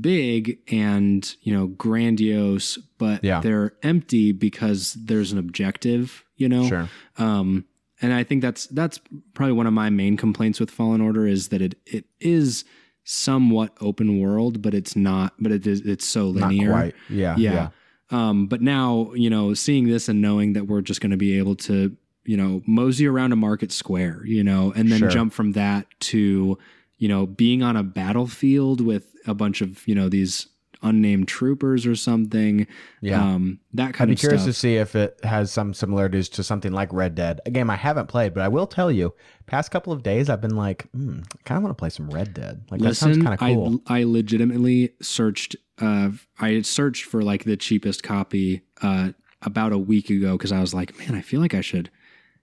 big and you know grandiose, but
Yeah.
they're empty because there's an objective. You know,
Sure.
um, and I think that's that's probably one of my main complaints with Fallen Order is that it it is somewhat open world, but it's not. But it is it's so linear.
Yeah.
Yeah.
Yeah.
Um, but now, you know, seeing this and knowing that we're just going to be able to, you know, mosey around a market square, you know, and then
Sure.
jump from that to, you know, being on a battlefield with a bunch of, you know, these unnamed troopers or something.
Yeah.
Um, that
I'd
kind
be
of
curious
stuff.
to see if it has some similarities to something like Red Dead, a game I haven't played, but I will tell you, past couple of days, I've been like, hmm, I kind of want to play some Red Dead. Like that sounds
Listen,
kind of cool.
I I legitimately searched. Uh, I searched for like the cheapest copy uh, about a week ago because I was like, man, I feel like I should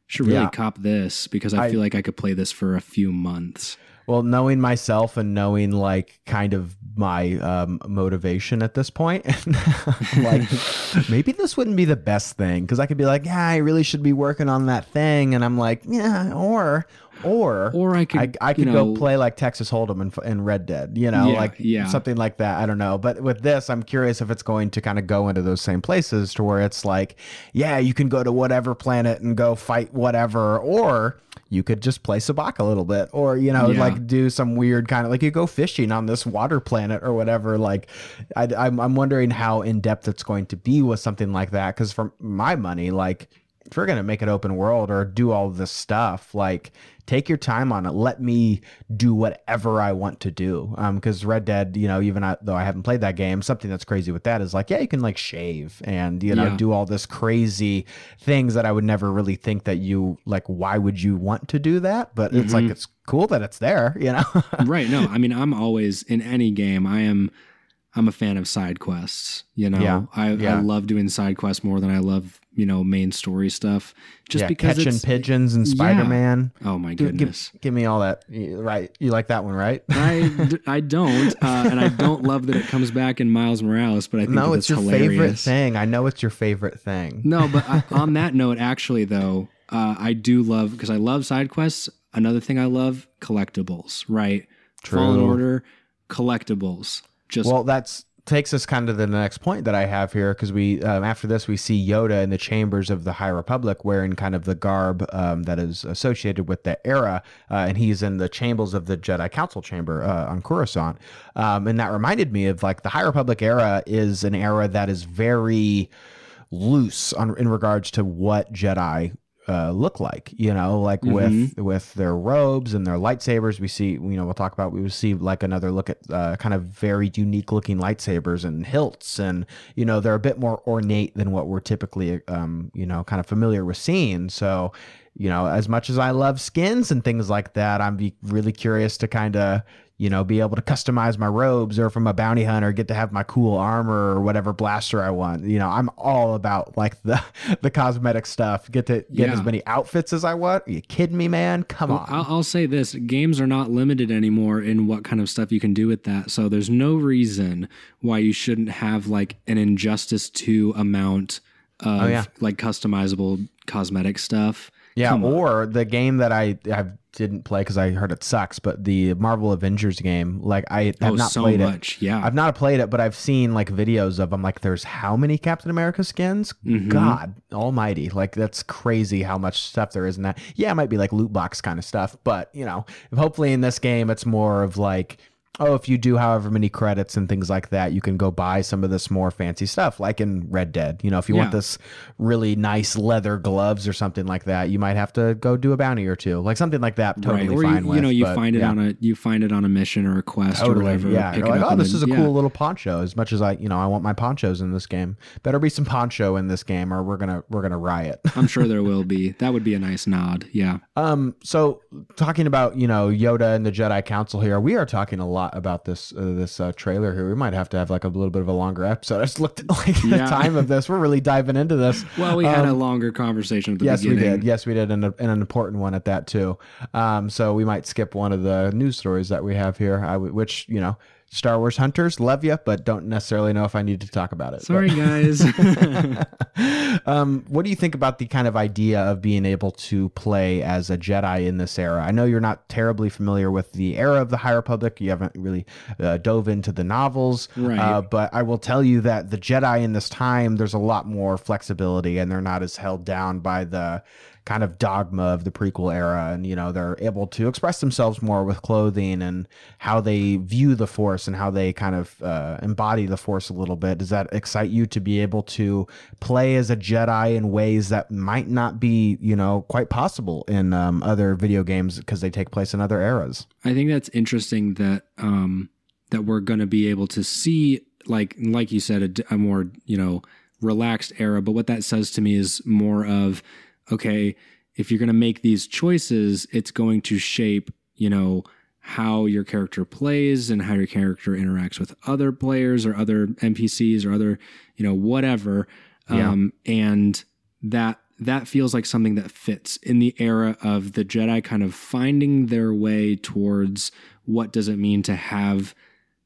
should really
Yeah.
cop this because I,
I-
feel like I could play this for a few months.
Well, knowing myself and knowing like kind of my um, motivation at this point, like maybe this wouldn't be the best thing because I could be like, yeah, I really should be working on that thing, and I'm like, yeah, or or
Or I could,
I, I could
know,
go play like Texas Hold'em in, in Red Dead, you know,
Yeah,
like
yeah.
something like that. I don't know, but with this, I'm curious if it's going to kind of go into those same places to where it's like, yeah, you can go to whatever planet and go fight whatever, or you could just play Sabacc a little bit, or you know,
Yeah.
like do some weird kind of like you go fishing on this water planet or whatever. Like, I, I'm I'm wondering how in depth it's going to be with something like that, because for my money, like if we're gonna make an open world or do all this stuff, like take your time on it. Let me do whatever I want to do. Um, because Red Dead, you know, even I, though I haven't played that game, something that's crazy with that is like, yeah, you can like shave and you know
Yeah.
do all this crazy things that I would never really think that you like. Why would you want to do that? But it's like
Mhm.
it's cool that it's there, you know.
right. No, I mean, I'm always in any game. I am, I'm a fan of side quests. You know,
Yeah,
I,
yeah.
I love doing side quests more than I love, you know, main story stuff. Just
yeah,
because
catching pigeons and. Spider Man.
oh my goodness.
give me all that. Right. You like that one, right?
I, I don't, uh, and I don't love that it comes back in Miles Morales, but I think
no, it's your
hilarious.
favorite thing. I know it's your favorite thing.
No, but I, on that note, actually, though, uh, I do love because I love side quests. Another thing I love collectibles. Right,
True. Fallen.
Order collectibles. Just
Well, that's takes us kind of to the next point that I have here because we um, after this we see Yoda in the chambers of the High Republic wearing kind of the garb um, that is associated with the era, uh, and he's in the chambers of the Jedi Council chamber uh, on Coruscant, um, and that reminded me of like the High Republic era is an era that is very loose on in regards to what Jedi uh, look like. You know, like with with their robes and their lightsabers. We see, you know, we'll talk about. We will see like another look at uh, kind of very unique looking lightsabers and hilts, and you know, they're a bit more ornate than what we're typically, um, you know, kind of familiar with seeing. So. You know, as much as I love skins and things like that, I'm be really curious to kind of, you know, be able to customize my robes or from a bounty hunter, get to have my cool armor or whatever blaster I want. You know, I'm all about like the the cosmetic stuff. Get to get
Yeah.
as many outfits as I want. Are you kidding me, man? Come
Well,
on.
I'll, I'll say this: games are not limited anymore in what kind of stuff you can do with that. So there's no reason why you shouldn't have like an Injustice Two amount oh, of
Oh, yeah.
like customizable cosmetic stuff.
yeah,
come on.
or the game that I I didn't play because I heard it sucks, but the Marvel Avengers game, like I have
oh,
not
so
played it.
much, yeah.
I've not played it, but I've seen like videos of them. Like, there's how many Captain America skins?
Mhm.
God Almighty! Like, that's crazy how much stuff there is in that. Yeah, it might be like loot box kind of stuff, but you know, hopefully in this game, it's more of like, oh, if you do however many credits and things like that, you can go buy some of this more fancy stuff, like in Red Dead. You know, if you want this really nice leather gloves or something like that, you might have to go do a bounty or two, like something like that. Totally
right, or
fine
you,
with.
you know, you
but,
find it
yeah.
on a you find it on a mission or a quest or
Totally.
whatever.
Yeah. You're like, oh, this
then-
is a
yeah.
cool little poncho. As much as I, you know, I want my ponchos in this game. Better be some poncho in this game, or we're gonna we're gonna riot.
I'm sure there will be. That would be a nice nod. Yeah.
um. So talking about you know Yoda and the Jedi Council here, we are talking a lot about this uh, this uh, trailer here. We might have to have like a little bit of a longer episode. I just looked at like the
Yeah.
time of this. We're really diving into this.
Well, we had a
Um,
longer conversation at the
Yes, we did. Yes, we did, and, a, and an important one at that too. Um, so we might skip one of the news stories that we have here, I w- which you know, Star Wars hunters love you, but don't necessarily know if I need to talk about it.
Sorry, guys.
um, what do you think about the kind of idea of being able to play as a Jedi in this era? I know you're not terribly familiar with the era of the High Republic. You haven't really uh, dove into the novels,
Right.
Uh, but I will tell you that the Jedi in this time, there's a lot more flexibility, and they're not as held down by the kind of dogma of the prequel era and you know they're able to express themselves more with clothing and how they view the force and how they kind of uh, embody the force a little bit. Does that excite you to be able to play as a jedi in ways that might not be you know quite possible in um, other video games because they take place in other eras?
I think that's interesting that um that we're going to be able to see like like you said a more you know relaxed era but what that says to me is more of okay if you're going to make these choices it's going to shape you know how your character plays and how your character interacts with other players or other NPCs or other you know whatever
Yeah.
um and that that feels like something that fits in the era of the Jedi kind of finding their way towards what does it mean to have,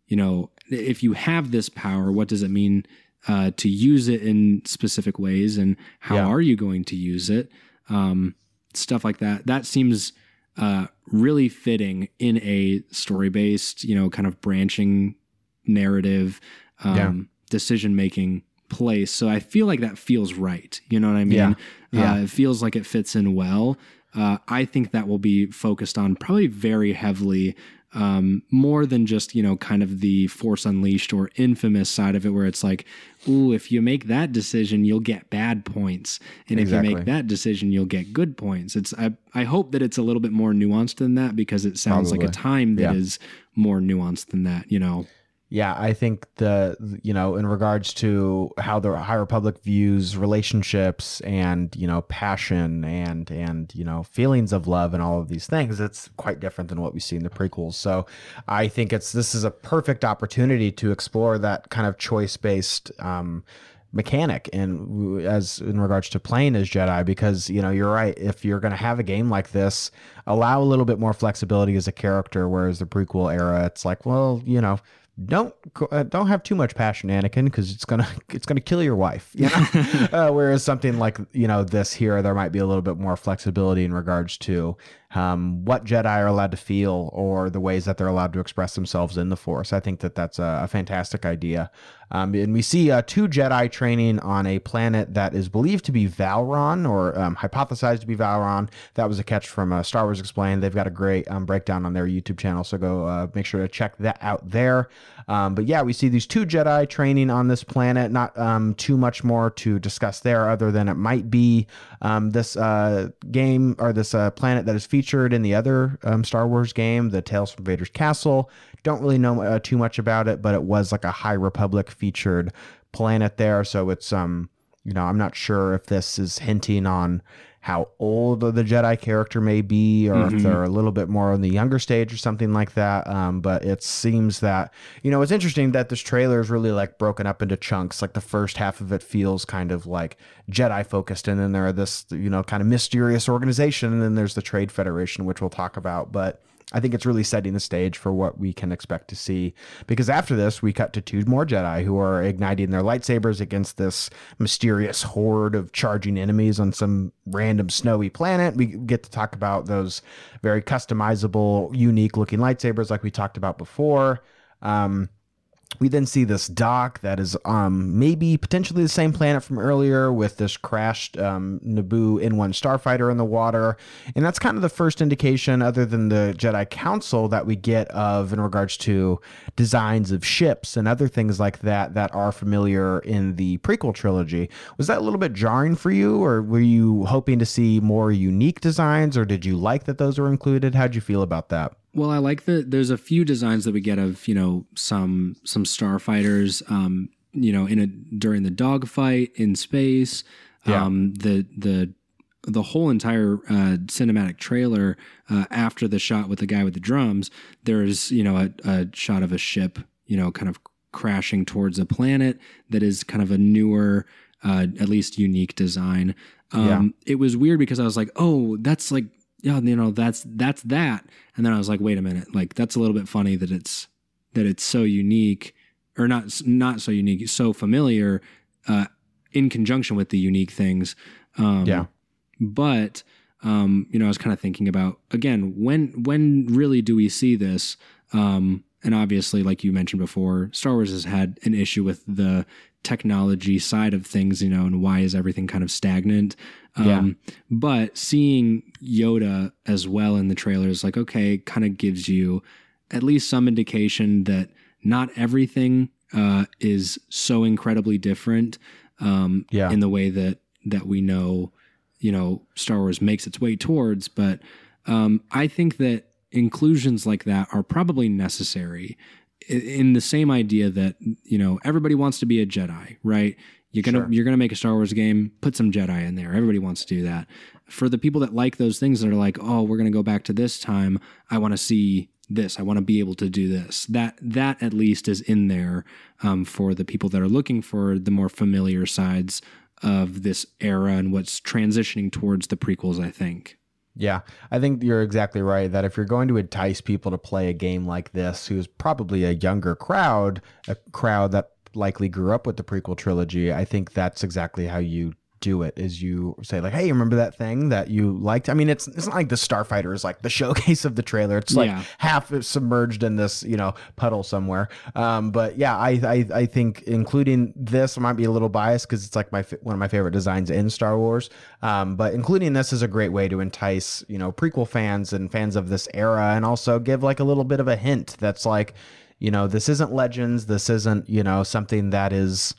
you know, if you have this power, what does it mean uh, to use it in specific ways, and how
Yeah.
are you going to use it? Um, stuff like that. That seems uh, really fitting in a story based, you know, kind of branching narrative, um,
Yeah.
decision making place. So I feel like that feels right. You know what I mean?
Yeah. Yeah.
Uh, it feels like it fits in well. Uh, I think that will be focused on probably very heavily, um, more than just, you know, kind of the Force Unleashed or infamous side of it, where it's like, ooh, if you make that decision, you'll get bad points. And if you make that decision, you'll get good points. It's I, I hope that it's a little bit more nuanced than that because it sounds like a time that is
Yeah.
more nuanced than that, you know.
Yeah, I think the you know in regards to how the High Republic views relationships and you know passion and and you know feelings of love and all of these things, it's quite different than what we see in the prequels. So I think it's this is a perfect opportunity to explore that kind of choice based. Um, mechanic and as in regards to playing as Jedi because you know you're right if you're going to have a game like this allow a little bit more flexibility as a character whereas the prequel era it's like well you know don't uh, don't have too much passion Anakin because it's gonna it's gonna kill your wife you know? Uh, whereas something like you know this here there might be a little bit more flexibility in regards to um, what Jedi are allowed to feel or the ways that they're allowed to express themselves in the Force. I think that that's a, a fantastic idea. Um, and we see uh, two Jedi training on a planet that is believed to be Valron or um, hypothesized to be Valron. That was a catch from uh, Star Wars Explained. They've got a great um, breakdown on their YouTube channel, so go uh, make sure to check that out there. Um, but yeah, we see these two Jedi training on this planet. Not um, too much more to discuss there, other than it might be um, this uh, game or this uh, planet that is featured in the other um, Star Wars game, the Tales from Vader's Castle. Don't really know uh, too much about it, but it was like a High Republic featured planet there. So it's um, you know, I'm not sure if this is hinting on how old the Jedi character may be, or if they're a little bit more on the younger stage or something like that. Um, but it seems that you know it's interesting that this trailer is really like broken up into chunks. Like the first half of it feels kind of like Jedi focused, and then there are this you know kind of mysterious organization, and then there's the Trade Federation, which we'll talk about, but. I think it's really setting the stage for what we can expect to see. Because after this, we cut to two more Jedi who are igniting their lightsabers against this mysterious horde of charging enemies on some random snowy planet. We get to talk about those very customizable, unique looking lightsabers like we talked about before. Um, we then see this dock that is um, maybe potentially the same planet from earlier with this crashed um, Naboo N1 starfighter in the water. And that's kind of the first indication, other than the Jedi Council, that we get of in regards to designs of ships and other things like that that are familiar in the prequel trilogy. Was that a little bit jarring for you, or were you hoping to see more unique designs, or did you like that those were included? How'd you feel about that?
Well, I like that there's a few designs that we get of, you know, some some starfighters um, you know, in a during the dogfight in space.
Yeah.
Um the the the whole entire uh, cinematic trailer uh, after the shot with the guy with the drums, there's you know a, a shot of a ship, you know, kind of crashing towards a planet that is kind of a newer, uh, at least unique design. Um, It was weird because I was like, oh, that's like, yeah, you know, that's that's that, and then I was like, wait a minute, like that's a little bit funny that it's that it's so unique, or not not so unique, so familiar, uh, in conjunction with the unique things. Um,
Yeah.
but um, you know, I was kind of thinking about again when when really do we see this? Um, and obviously, like you mentioned before, Star Wars has had an issue with the technology side of things, you know, and why is everything kind of stagnant? Um, But seeing Yoda as well in the trailer is like, okay, kind of gives you at least some indication that not everything uh, is so incredibly different um,
Yeah.
in the way that that we know, you know, Star Wars makes its way towards. But um, I think that inclusions like that are probably necessary in the same idea that you know everybody wants to be a Jedi, right? You're gonna
Sure.
you're gonna make a Star Wars game, put some Jedi in there. Everybody wants to do that. For the people that like those things that are like, oh, we're gonna go back to this time. I want to see this. I want to be able to do this. That that at least is in there um, for the people that are looking for the more familiar sides of this era and what's transitioning towards the prequels. I think.
Yeah, I think you're exactly right that if you're going to entice people to play a game like this, who's probably a younger crowd, a crowd that likely grew up with the prequel trilogy, I think that's exactly how you do it is you say like hey remember that thing that you liked? I mean it's it's not like the starfighter is like the showcase of the trailer. It's like
Yeah.
half submerged in this you know puddle somewhere. Um but yeah i i, I think including this might be a little biased because it's like my one of my favorite designs in star wars. Um but including this is a great way to entice you know prequel fans and fans of this era and also give like a little bit of a hint that's like you know this isn't legends. This isn't you know something that is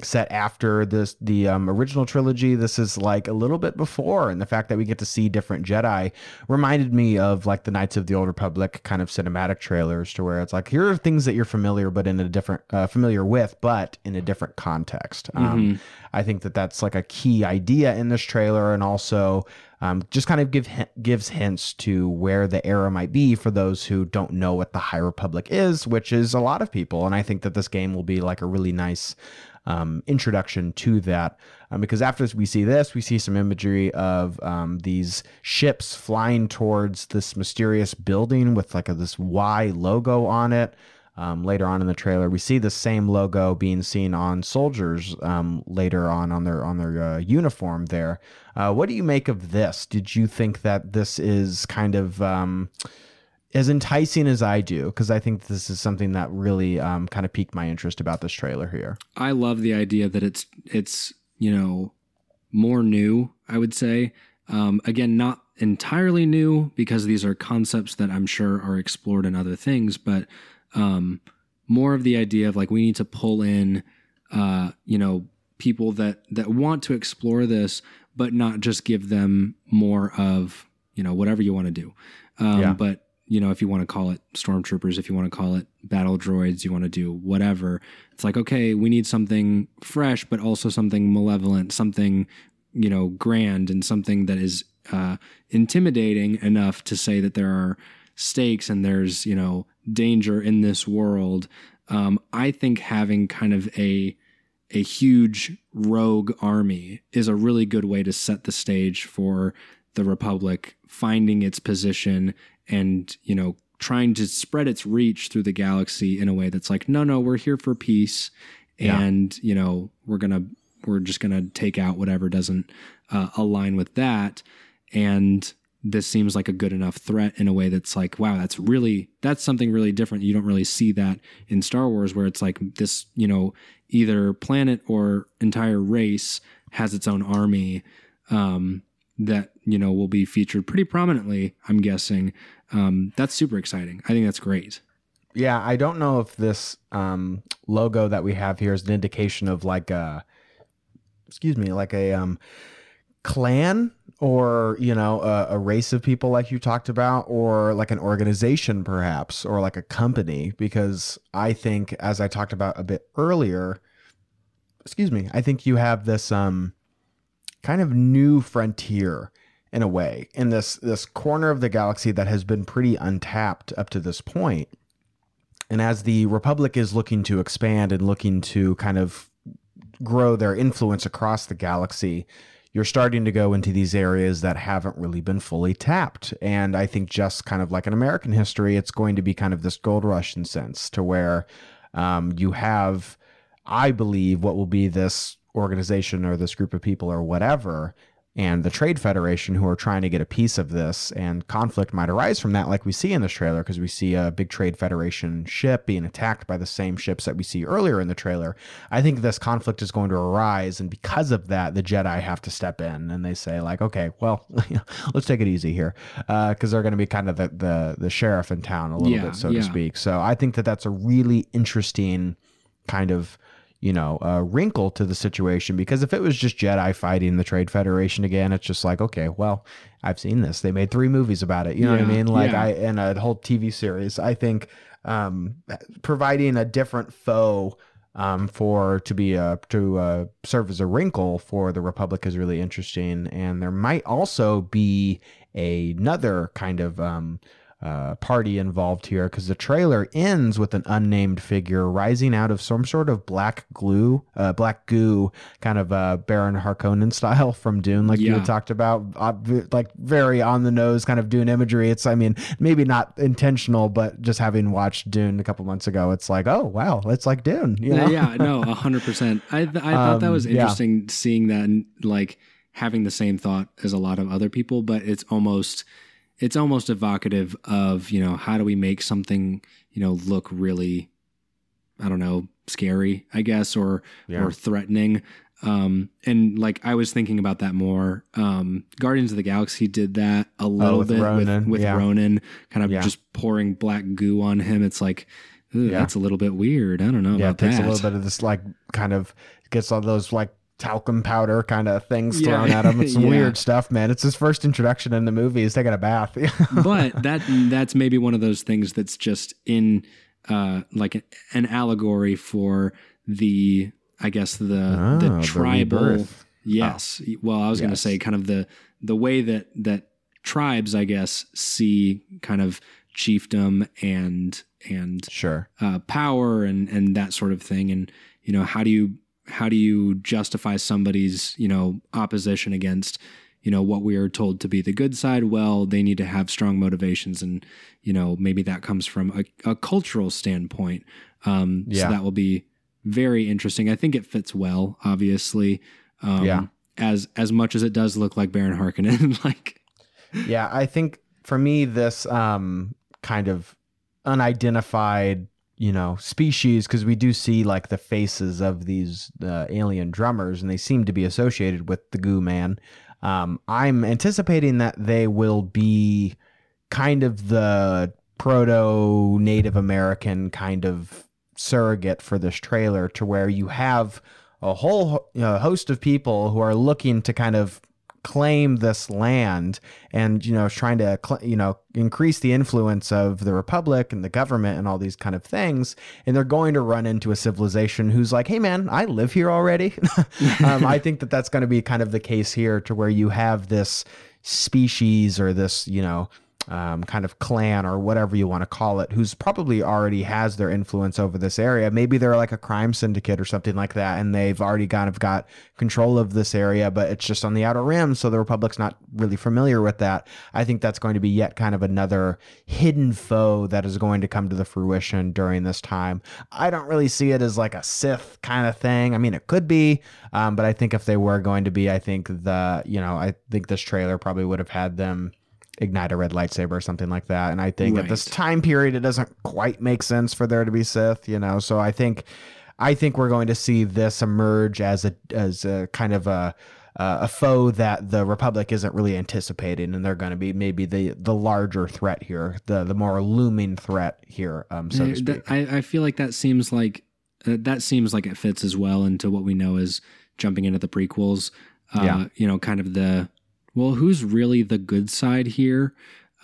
set after this the um, original trilogy this is like a little bit before and the fact that we get to see different jedi reminded me of like the knights of the old republic kind of cinematic trailers to where it's like here are things that you're familiar but in a different uh, familiar with but in a different context um, i think that that's like a key idea in this trailer and also um, just kind of give gives hints to where the era might be for those who don't know what the High Republic is, which is a lot of people. And I think that this game will be like a really nice um, introduction to that. Um, because after we see this, we see some imagery of um, these ships flying towards this mysterious building with like a, this Y logo on it. Um, later on in the trailer, we see the same logo being seen on soldiers um, later on on their on their uh, uniform. There, uh, what do you make of this? Did you think that this is kind of um, as enticing as I do? Because I think this is something that really um, kind of piqued my interest about this trailer here.
I love the idea that it's it's you know more new. I would say um, again, not entirely new because these are concepts that I'm sure are explored in other things, but um, more of the idea of like we need to pull in, uh, you know, people that that want to explore this, but not just give them more of you know whatever you want to do. Um,
Yeah.
But you know, if you want to call it stormtroopers, if you want to call it battle droids, you want to do whatever. It's like okay, we need something fresh, but also something malevolent, something you know grand, and something that is uh, intimidating enough to say that there are stakes and there's you know danger in this world. Um, I think having kind of a a huge rogue army is a really good way to set the stage for the republic finding its position and you know trying to spread its reach through the galaxy in a way that's like no no we're here for peace.
Yeah.
and you know we're gonna we're just gonna take out whatever doesn't uh, align with that. And this seems like a good enough threat in a way that's like wow that's really that's something really different. You don't really see that in star wars where it's like this you know either planet or entire race has its own army um, that you know will be featured pretty prominently i'm guessing um, that's super exciting i think that's great
Yeah, I don't know if this um, logo that we have here is an indication of like a, excuse me, like a um, clan or you know a, a race of people like you talked about, or like an organization perhaps, or like a company. Because I think, as I talked about a bit earlier, excuse me, I think you have this um, kind of new frontier in a way in this this corner of the galaxy that has been pretty untapped up to this. And as the Republic is looking to expand and looking to kind of grow their influence across the galaxy, you're starting to go into these areas that haven't really been fully tapped. And I think just kind of like in American history, it's going to be kind of this gold rush in sense to where um, you have, I believe, what will be this organization or this group of people or whatever and the Trade Federation who are trying to get a piece of this, and conflict might arise from that, like we see in this trailer, because we see a big Trade Federation ship being attacked by the same ships that we see earlier in the trailer. I think this conflict is going to arise, and because of that, the Jedi have to step in, and they say like, okay, well, let's take it easy here, uh, because they're going to be kind of the, the the sheriff in town a little
Yeah,
bit, so
yeah.
to speak. So I think that that's a really interesting kind of you know, a wrinkle to the situation because if it was just Jedi fighting the Trade Federation again, it's just like, okay, well, I've seen this. They made three movies about it. You know what I mean? Like
yeah.
I and a whole TV series. I think um, providing a different foe um, for to be a to uh, serve as a wrinkle for the Republic is really interesting, and there might also be another kind of um, uh, party involved here because the trailer ends with an unnamed figure rising out of some sort of black glue, uh, black goo, kind of uh, Baron Harkonnen style from Dune, like you had talked about, like very on the nose kind of Dune imagery. It's, I mean, maybe not intentional, but just having watched Dune a couple months ago, it's like, oh wow, it's like Dune. You know?
yeah, no, a hundred percent. I th- I thought that
Um,
was
yeah.
interesting seeing that and like having the same thought as a lot of other people, but it's almost it's almost evocative of you know how do we make something you know look really I don't know scary I guess or
Yeah.
or threatening. Um, and like I was thinking about that more. Um, Guardians of the Galaxy did that a little
Oh, with
bit
Ronan,
with, with
yeah.
Ronan, kind of
Yeah.
just pouring black goo on him. It's like, that's a little bit weird. I don't know
yeah, it takes
that.
a little bit of this like kind of gets all those like talcum powder kind of things
Yeah.
thrown at him. It's
Yeah.
weird stuff, man. It's his first introduction in the movie. He's taking a bath.
but that that's maybe one of those things that's just in uh like an allegory for the I guess the
Ah,
the
the
tribal
rebirth.
yes well I was going to say kind of the the way that that tribes I guess see kind of chiefdom and and
sure.
uh, power and and that sort of thing and you know how do you how do you justify somebody's you know opposition against you know what we are told to be the good side well they need to have strong motivations and you know maybe that comes from a, a cultural standpoint um
Yeah.
so that will be very interesting i think it fits well obviously um
Yeah.
as as much as it does look like baron harkonnen like
Yeah, I think for me, this um, kind of unidentified, you know, species, because we do see like the faces of these uh, alien drummers, and they seem to be associated with the Goo Man. Um, I'm anticipating that they will be kind of the proto Native American kind of surrogate for this trailer, to where you have a whole uh, host of people who are looking to kind of claim this land and you know trying to you know increase the influence of the republic and the government and all these kind of things. And they're going to run into a civilization who's like hey man i live here already. Um, i think that that's going to be kind of the case here to where you have this species or this you know um, kind of clan or whatever you want to call it, who's probably already has their influence over this area. Maybe they're like a crime syndicate or something like that, and they've already kind of got control of this area, but it's just on the outer rim, so the Republic's not really familiar with that. I think that's going to be yet kind of another hidden foe that is going to come to the fruition during this time. I don't really see it as like a Sith kind of thing. I mean, it could be, um, but I think if they were going to be, I think the, you know, I think this trailer probably would have had them ignite a red lightsaber or something like that. And I think at this time period, it doesn't quite make sense for there to be Sith, you know. So I think, I think we're going to see this emerge as a as a kind of a uh, a foe that the Republic isn't really anticipating, and they're going to be maybe the the larger threat here, the the more looming threat here, um, so to speak.
I, I feel like that seems like uh, that seems like it fits as well into what we know is jumping into the prequels. Uh,
Yeah.
You know, kind of the well, who's really the good side here?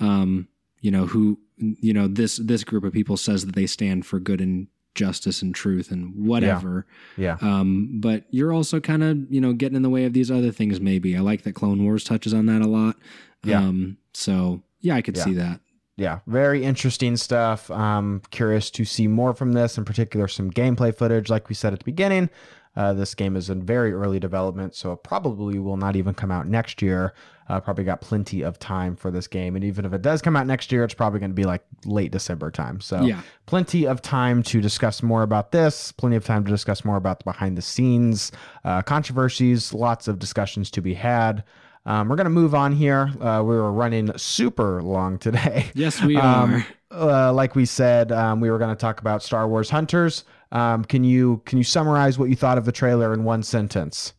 Um, you know, who you know this this group of people says that they stand for good and justice and truth and whatever.
yeah,
Um, but you're also kind of you know getting in the way of these other things. Maybe I like that Clone Wars touches on that a lot.
Yeah.
Um, so yeah, I could
Yeah.
see that.
yeah, very interesting stuff. I'm curious to see more from this, in particular, some gameplay footage. Like we said at the beginning, uh, this game is in very early development, so it probably will not even come out next year. Uh, probably got plenty of time for this game, and even if it does come out next year, it's probably going to be like late December time. So
Yeah.
plenty of time to discuss more about this. Plenty of time to discuss more about the behind the scenes uh, controversies. Lots of discussions to be had. Um, we're going to move on here. Uh, we were running super long today.
Yes, we
Um,
are.
uh, like we said, um, we were going to talk about Star Wars Hunters. Um, can you can you summarize what you thought of the trailer in one sentence?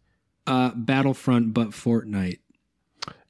Uh, Battlefront, but Fortnite.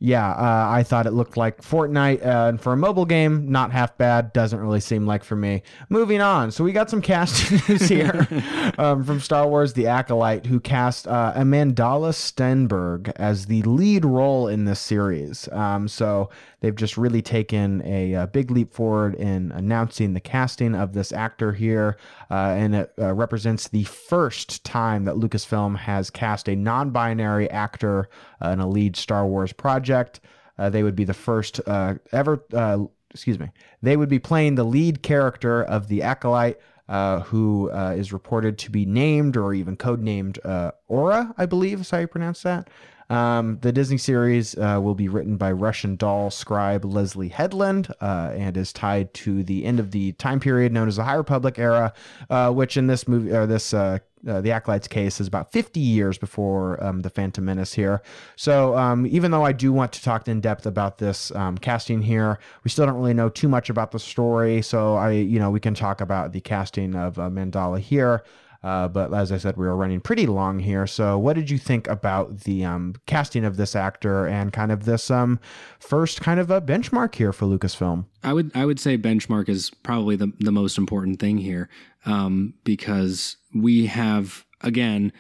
Yeah, uh, I thought it looked like Fortnite, uh, and for a mobile game, not half bad. Doesn't really seem like for me. Moving on, so we got some casting news here um, from Star Wars: The Acolyte, who cast uh, Amandla Stenberg as the lead role in this series. Um, so they've just really taken a, uh big leap forward in announcing the casting of this actor here, and it uh, represents the first time that Lucasfilm has cast a non-binary actor uh, in a lead Star Wars project. Uh, they would be the first uh, ever uh, excuse me, they would be playing the lead character of the acolyte. Uh, who uh, is reported to be named or even codenamed uh, Aura, I believe is how you pronounce that. Um, the Disney series uh, will be written by Russian doll scribe Leslie Headland uh, and is tied to the end of the time period known as the High Republic era, uh, which in this movie or this uh, uh, the Acolytes case is about 50 years before um, the Phantom Menace here. So um, even though I do want to talk in depth about this um, casting here, we still don't really know too much about the story. So I, you know, we can talk about the casting of uh, Mandala here. Uh, but as I said, we were running pretty long here. So, what did you think about the um, casting of this actor and kind of this um, first kind of a benchmark here for Lucasfilm?
I would I would say benchmark is probably the the most important thing here um, because we have again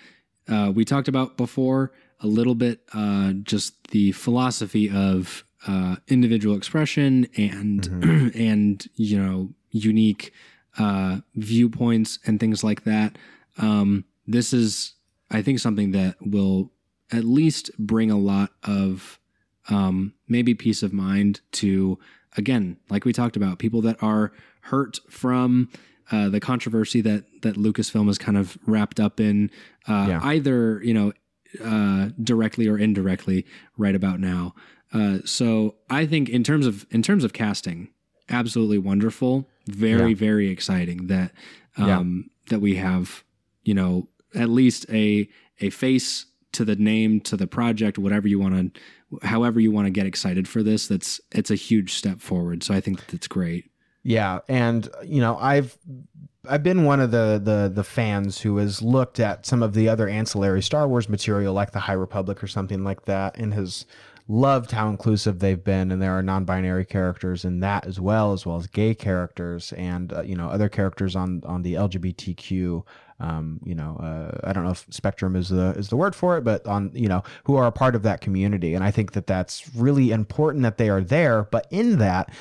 uh, we talked about before a little bit uh, just the philosophy of uh, individual expression and mm-hmm. and you know unique uh, viewpoints and things like that. Um, this is, I think, something that will at least bring a lot of um, maybe peace of mind to, again, like we talked about, people that are hurt from uh, the controversy that that Lucasfilm is kind of wrapped up in, uh, yeah. either you know uh, directly or indirectly right about now. Uh, so I think in terms of in terms of casting, absolutely wonderful. Very, yeah. very exciting that um, yeah. that we have, you know, at least a a face to the name to the project, whatever you want to, however you want to get excited for this. That's it's a huge step forward. So I think that's great.
Yeah, and you know, I've I've been one of the the the fans who has looked at some of the other ancillary Star Wars material, like the High Republic or something like that, and has loved how inclusive they've been, and there are non-binary characters in that as well, as well as gay characters and uh, you know other characters on on the LGBTQ. Um, you know, uh, I don't know if spectrum is the is the word for it, but on you know who are a part of that community, and I think that that's really important that they are there. But in that,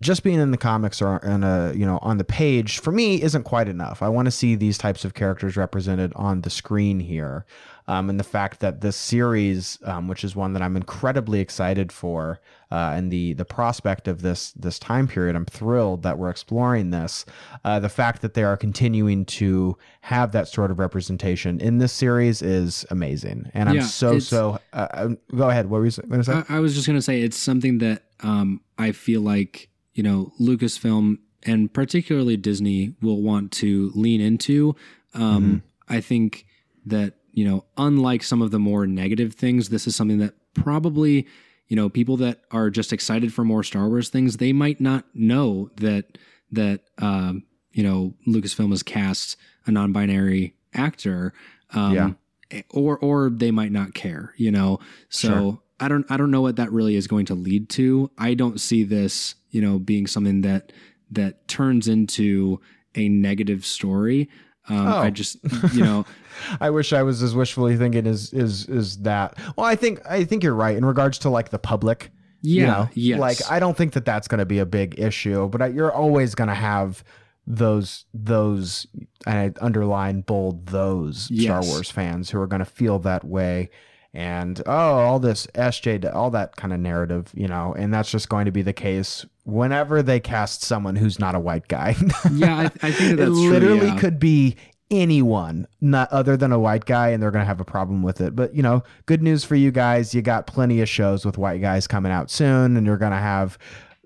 just being in the comics or in a you know on the page for me isn't quite enough. I want to see these types of characters represented on the screen here um, and the fact that this series, um, which is one that I'm incredibly excited for, uh, and the the prospect of this this time period, I'm thrilled that we're exploring this. Uh, the fact that they are continuing to have that sort of representation in this series is amazing, and I'm yeah, so so. Uh, uh, go ahead. What were you going to say?
I, I, was just going to say it's something that um, I feel like you know Lucasfilm and particularly Disney will want to lean into. Um, mm-hmm. I think that you know, unlike some of the more negative things, this is something that probably, you know, people that are just excited for more Star Wars things, they might not know that that um, you know Lucasfilm has cast a non-binary actor, um, yeah. or or they might not care, you know. So sure. I don't I don't know what that really is going to lead to. I don't see this, you know, being something that that turns into a negative story. Um, oh. I just, you know,
I wish I was as wishfully thinking as is is that. Well, I think I think you're right in regards to like the public.
Yeah. You know,
yes. Like I don't think that that's going to be a big issue, but I, you're always going to have those those I underline bold those yes. Star Wars fans who are going to feel that way and oh all this SJ all that kind of narrative, you know, and that's just going to be the case whenever they cast someone who's not a white guy.
yeah, I, I think
that it literally yeah. could be anyone not other than a white guy and they're going to have a problem with it but you know good news for you guys you got plenty of shows with white guys coming out soon and you're going to have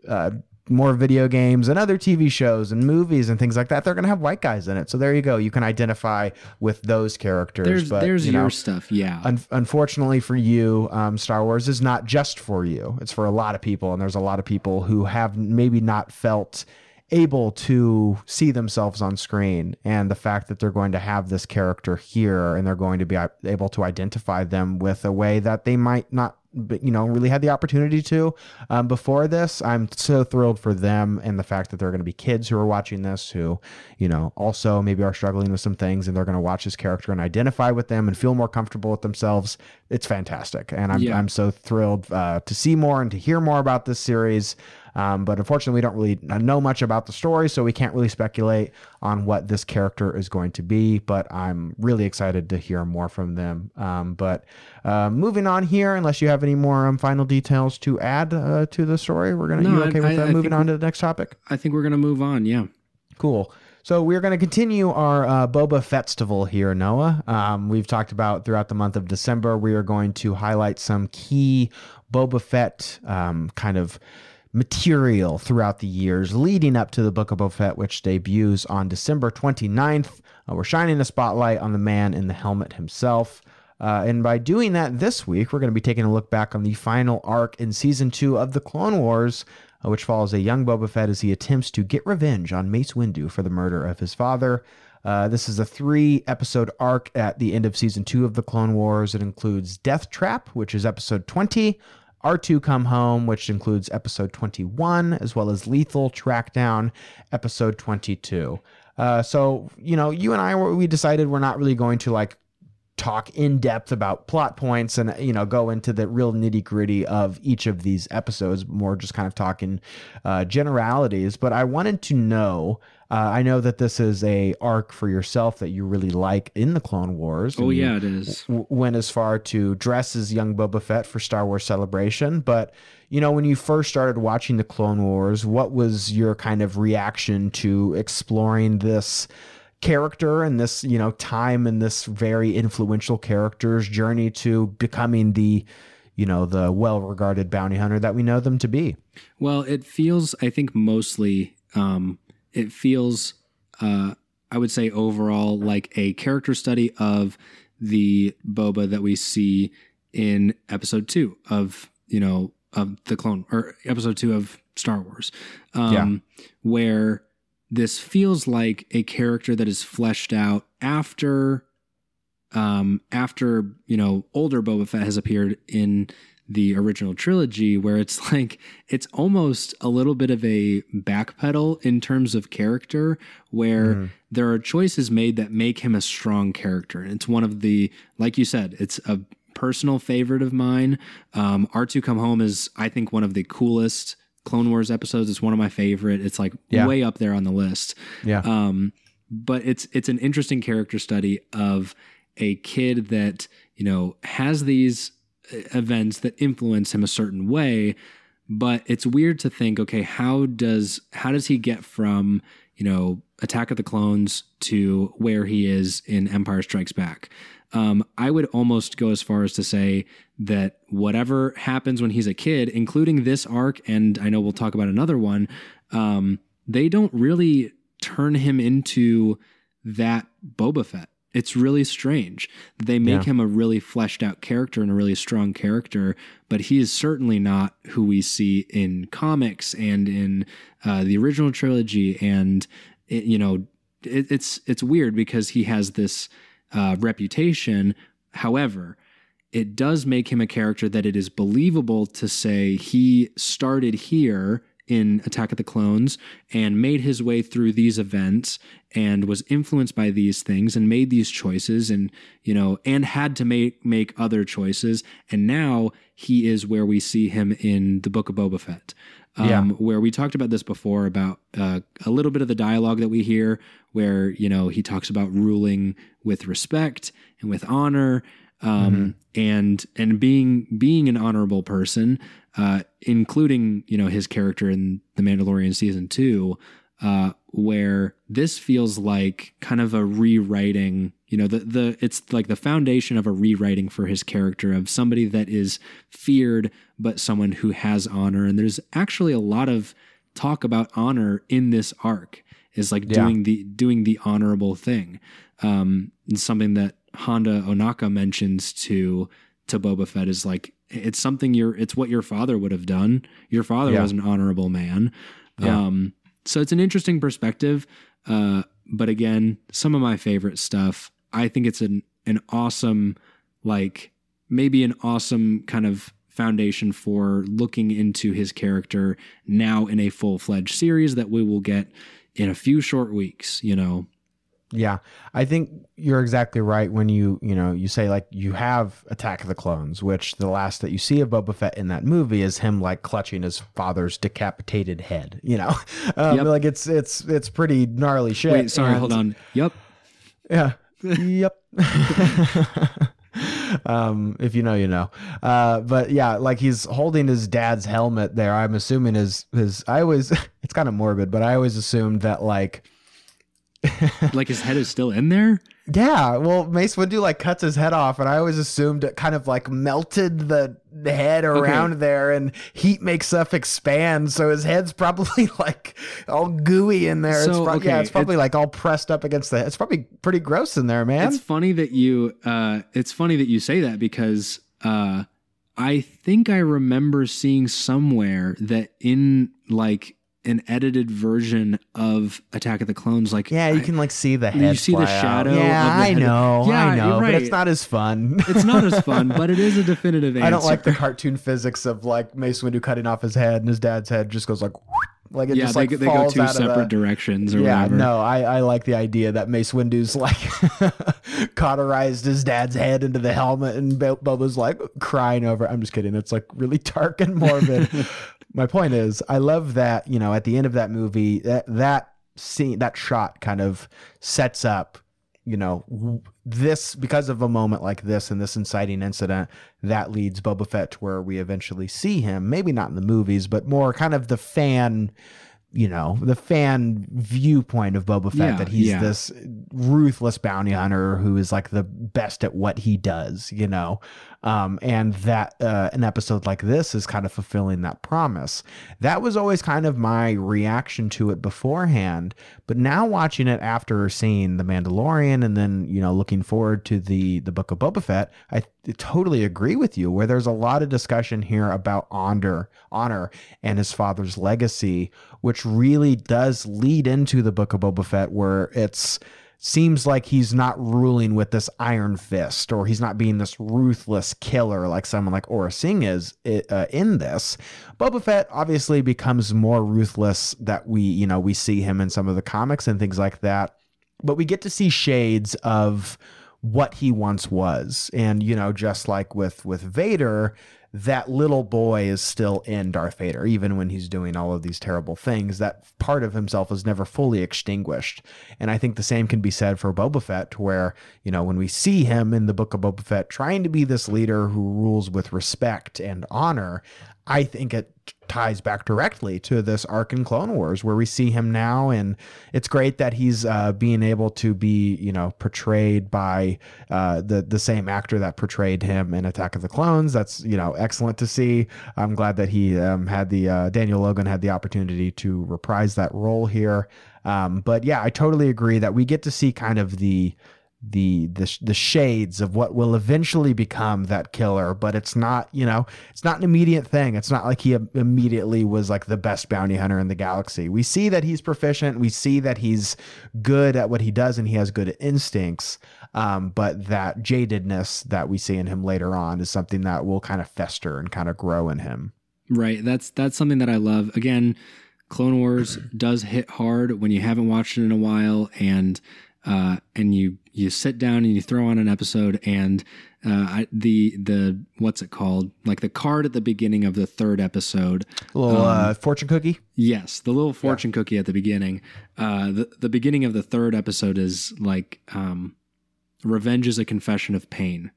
uh, more video games and other TV shows and movies and things like that, they're going to have white guys in it. So there you go. You can identify with those characters.
There's,
but,
there's
you
your
know,
stuff. Yeah.
Un- unfortunately for you, um, Star Wars is not just for you. It's for a lot of people. And there's a lot of people who have maybe not felt able to see themselves on screen and the fact that they're going to have this character here and they're going to be able to identify them with a way that they might not you know really had the opportunity to. Um, before this i'm so thrilled for them and the fact that there are going to be kids who are watching this who you know also maybe are struggling with some things and they're going to watch this character and identify with them and feel more comfortable with themselves. It's fantastic. And i'm, yeah. I'm so thrilled uh, to see more and to hear more about this series Um, but unfortunately, we don't really know much about the story, so we can't really speculate on what this character is going to be. But I'm really excited to hear more from them. Um, but uh, moving on here, unless you have any more um, final details to add uh, to the story, we're gonna.
No,
you okay with
I-
that?
I
moving on to the next topic.
I think we're gonna move on. Yeah.
Cool. So we're going to continue our uh, Boba Fett-stival here, Noah. Um, we've talked about throughout the month of December. We are going to highlight some key Boba Fett um, kind of material throughout the years leading up to the Book of Boba Fett, which debuts on December 29th. Uh, we're shining a spotlight on the man in the helmet himself. Uh, and by doing that this week, we're going to be taking a look back on the final arc in season two of the Clone Wars, uh, which follows a young Boba Fett as he attempts to get revenge on Mace Windu for the murder of his father. Uh, this is a three episode arc at the end of season two of the Clone Wars. It includes Death Trap, which is episode 20, R2 Come Home, which includes episode 21, as well as Lethal Trackdown, episode 22. Uh, so, you know, you and I, we decided we're not really going to like talk in depth about plot points and you know go into the real nitty gritty of each of these episodes more just kind of talking uh, generalities but i wanted to know uh, i know that this is a arc for yourself that you really like in the clone wars
Oh yeah, it is.
w- went as far to dress as young Boba Fett for Star Wars Celebration. But, you know, when you first started watching the Clone Wars, what was your kind of reaction to exploring this character and this, you know, time and this very influential character's journey to becoming the, you know, the well regarded bounty hunter that we know them to be?
Well, it feels, I think, mostly, um, it feels, uh, I would say, overall, like a character study of the Boba that we see in episode two of, you know, of the clone or episode two of Star Wars, um, where this feels like a character that is fleshed out after, um, after, you know, older Boba Fett has appeared in the original trilogy where it's like it's almost a little bit of a backpedal in terms of character where there are choices made that make him a strong character. And it's one of the like you said it's a personal favorite of mine. Um r2 come home is i think one of the coolest clone wars episodes. It's one of my favorite. It's like
Yeah.
way up there on the list.
Yeah.
um, but it's it's an interesting character study of a kid that you know has these events that influence him a certain way but it's weird to think okay how does how does he get from you know attack of the clones to where he is in empire strikes back um, i would almost go as far as to say that whatever happens when he's a kid including this arc and i know we'll talk about another one um, they don't really turn him into that Boba Fett. It's really strange. They make
Yeah.
him a really fleshed out character and a really strong character, but he is certainly not who we see in comics and in uh, the original trilogy. And it, you know, it, it's it's weird because he has this uh, reputation. However, it does make him a character that it is believable to say he started here in Attack of the Clones and made his way through these events and was influenced by these things and made these choices and you know and had to make make other choices and now he is where we see him in the book of Boba Fett um,
Yeah.
where we talked about this before about uh, a little bit of the dialogue that we hear where you know he talks about ruling with respect and with honor um, and and being being an honorable person, uh, including you know his character in the Mandalorian season two, uh, where this feels like kind of a rewriting. You know, the the it's like the foundation of a rewriting for his character of somebody that is feared, but someone who has honor. And there's actually a lot of talk about honor in this arc. Is like
Yeah.
doing the doing the honorable thing. Um, and something that Hondo Ohnaka mentions to to Boba Fett is like it's something your it's what your father would have done. Your father
Yeah.
was an honorable man.
Yeah.
Um, so it's an interesting perspective. Uh, but again, some of my favorite stuff. I think it's an an awesome, like maybe an awesome kind of foundation for looking into his character now in a full fledged series that we will get in a few short weeks. You know,
Yeah, I think you're exactly right when you you know you say like you have Attack of the Clones, which the last that you see of Boba Fett in that movie is him like clutching his father's decapitated head. You know, um,
Yep.
like it's it's it's pretty gnarly shit.
Wait, sorry,
and-
hold on. Yep.
Yeah. yep. um, if you know, you know. Uh, but yeah, like he's holding his dad's helmet there. I'm assuming his his. I always it's kind of morbid, but I always assumed that like
Like his head is still in there?
yeah, well, Mace Windu like cuts his head off, and I always assumed it kind of like melted the, head around there, and heat makes stuff expand, so his head's probably like all gooey in there. it's
So,
prob- yeah, it's probably like all pressed up against the. It's probably pretty gross in there, man.
It's funny that you uh it's funny that you say that because uh I think I remember seeing somewhere that in like an edited version of Attack of the Clones like
Yeah, you
I-
can like see the
You
head.
see the
fly out.
shadow
Yeah,
the
I
head.
know,
Yeah,
I know,
you're
but it's not as fun.
it's not as fun, but it is a definitive answer.
I don't like the cartoon physics of like Mace Windu cutting off his head, and his dad's head just goes like, like it
yeah,
just
they,
like
they go two
out of the-
separate directions or
yeah,
whatever.
no, I, I like the idea that Mace Windu's like cauterized his dad's head into the helmet, and Bo- Boba's like crying over. it. I'm just kidding. It's like really dark and morbid. My point is, I love that you know at the end of that movie that that scene that shot kind of sets up you know this because of a moment like this and this inciting incident that leads Boba Fett to where we eventually see him maybe not in the movies but more kind of the fan you know the fan viewpoint of Boba Fett
Yeah,
that he's
yeah.
this ruthless bounty hunter who is like the best at what he does you know um, and that uh, an episode like this is kind of fulfilling that promise. That was always kind of my reaction to it beforehand but now watching it after seeing the Mandalorian and then you know looking forward to the the book of Boba Fett I totally agree with you where there's a lot of discussion here about honor honor and his father's legacy which really does lead into the book of Boba Fett where it's seems like he's not ruling with this iron fist or he's not being this ruthless killer like someone like Aurra Sing is uh, in this. Boba Fett obviously becomes more ruthless that we, you know, we see him in some of the comics and things like that. But we get to see shades of what he once was. And, you know, just like with with Vader, that little boy is still in Darth Vader, even when he's doing all of these terrible things. That part of himself is never fully extinguished. And I think the same can be said for Boba Fett, where, you know, when we see him in the book of Boba Fett trying to be this leader who rules with respect and honor, I think it ties back directly to this arc in Clone Wars where we see him now. And it's great that he's uh, being able to be, you know, portrayed by uh, the, the same actor that portrayed him in Attack of the Clones. That's, you know, excellent to see. I'm glad that he um, had the, uh, Daniel Logan had the opportunity to reprise that role here. Um, but yeah, I totally agree that we get to see kind of the, the the the shades of what will eventually become that killer but it's not you know it's not an immediate thing. It's not like he immediately was like the best bounty hunter in the galaxy. We see that he's proficient. We see that he's good at what he does and he has good instincts. Um, but that jadedness that we see in him later on is something that will kind of fester and kind of grow in him.
Right. That's that's something that I love. Again, Clone Wars does hit hard when you haven't watched it in a while and uh and you you sit down and you throw on an episode and uh I, the the what's it called? Like the card at the beginning of the third episode.
a little
Um,
uh, fortune cookie
Yes, the little fortune cookie at the beginning. Uh the the beginning of the third episode is like um revenge is a confession of pain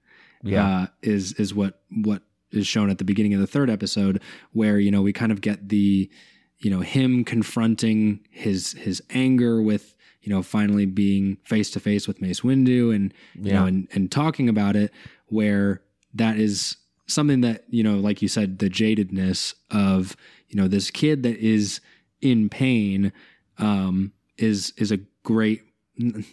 uh, is is what what is shown at the beginning of the third episode, where you know we kind of get the you know him confronting his his anger with you know finally being face to face with Mace Windu and you
Yeah.
know and and talking about it, where that is something that you know like you said the jadedness of you know this kid that is in pain um is is a great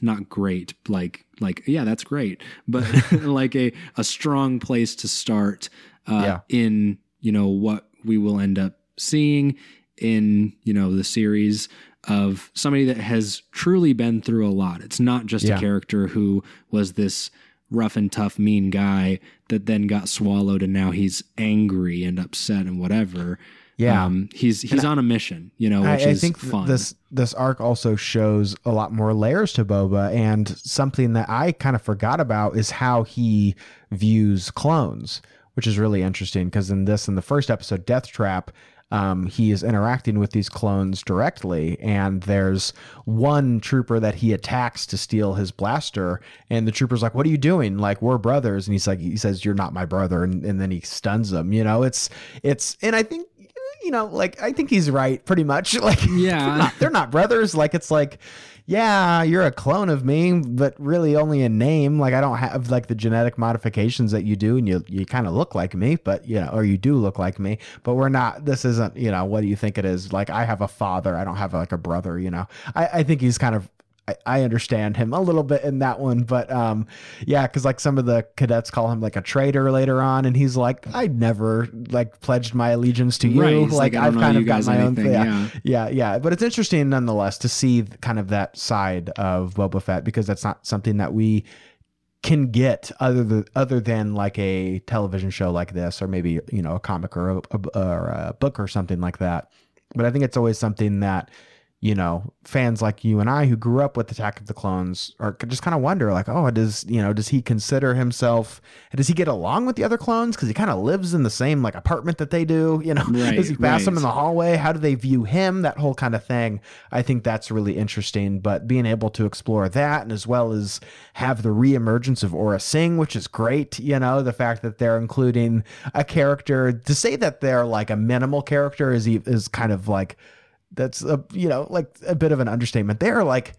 not great like like yeah that's great but like a a strong place to start uh
Yeah.
in you know what we will end up seeing in you know the series of somebody that has truly been through a lot it's not just
Yeah.
a character who was this rough and tough mean guy that then got swallowed and now he's angry and upset and whatever
Yeah.
um, he's he's on a mission, you know,
I,
which
I
is
think
fun.
this this arc also shows a lot more layers to Boba, and something that I kind of forgot about is how he views clones, which is really interesting because in this in the first episode, Death Trap. Um, he is interacting with these clones directly, and there's one trooper that he attacks to steal his blaster, and the trooper's like, "What are you doing? Like we're brothers," and he's like, he says, "You're not my brother," and, and then he stuns him. You know, it's it's, and I think you know, like I think he's right pretty much. Like
Yeah.
they're not, they're not brothers. Like it's like, yeah, you're a clone of me, but really only in name. Like I don't have like the genetic modifications that you do, and you you kind of look like me, but you know, or you do look like me, but we're not. This isn't, you know, what do you think it is? Like I have a father, I don't have like a brother. You know, I I think he's kind of I, I understand him a little bit in that one, but um, yeah, because like some of the cadets call him like a traitor later on, and he's like, I never like pledged my allegiance to you.
Right,
Like,
like,
I've kind of got my own thing.
yeah.
yeah, yeah. But it's interesting nonetheless to see kind of that side of Boba Fett because that's not something that we can get other than other than like a television show like this, or maybe you know a comic or a, or a book or something like that. But I think it's always something that you know fans like you and I who grew up with Attack of the Clones are just kind of wonder like, oh, does you know does he consider himself? Does he get along with the other clones because he kind of lives in the same like apartment that they do? You know,
Right,
does he pass them in the hallway? How do they view him? That whole kind of thing. I think that's really interesting. But being able to explore that and as well as have the reemergence of Aurra Sing, which is great. You know, the fact that they're including a character to say that they're like a minimal character is is kind of like that's a you know like a bit of an understatement. They're like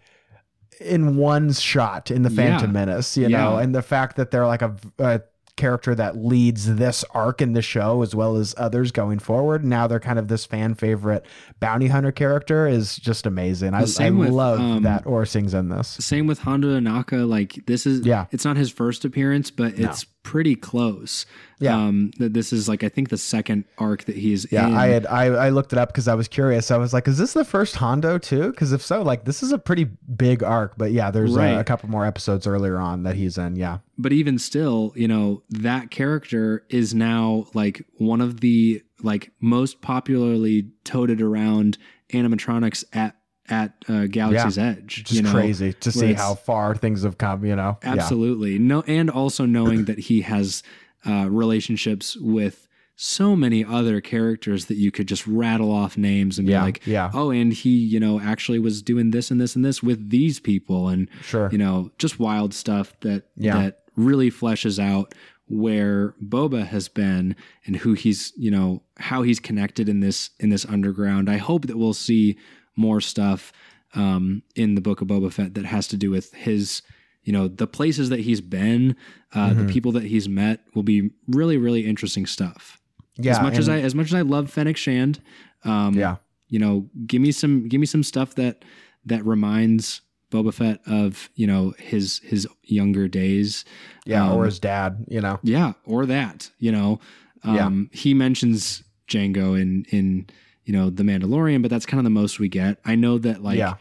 in one shot in the Phantom
Yeah.
Menace, you know,
Yeah.
and the fact that they're like a, a character that leads this arc in the show as well as others going forward. Now they're kind of this fan favorite bounty hunter character is just amazing. I, I
with,
love
um,
that Aurra Sing's in this.
Same with Hondo Ohnaka. Like this is,
Yeah.
it's not his first appearance, but it's pretty close.
Yeah.
Um, that this is like I think the second arc that he's
Yeah,
in.
I had I, I looked it up because I was curious. I was like, is this the first Hondo too? Because if so, like this is a pretty big arc. But yeah, there's
Right.
a couple more episodes earlier on that he's in. Yeah,
but even still, you know, that character is now like one of the like most popularly toted around animatronics at at uh, Galaxy's Edge.
just
you know?
crazy to see how far things have come. You know, Yeah.
Absolutely. No, and also knowing that he has uh, relationships with so many other characters that you could just rattle off names and be
Yeah,
like,
yeah.
oh, and he, you know, actually was doing this and this and this with these people, and
Sure.
you know, just wild stuff that
Yeah.
that really fleshes out where Boba has been and who he's, you know, how he's connected in this in this underground. I hope that we'll see more stuff um, in the book of Boba Fett that has to do with his, you know, the places that he's been, uh,
Mm-hmm.
the people that he's met will be really, really interesting stuff.
yeah.
as much as I as much as I love Fennec Shand, um,
yeah,
you know, give me some give me some stuff that that reminds Boba Fett of you know his his younger days.
yeah,
um,
or his dad. You know,
Yeah, or that. You know, um, he mentions Jango in in you know the Mandalorian, but that's kind of the most we get. I know that like
Yeah.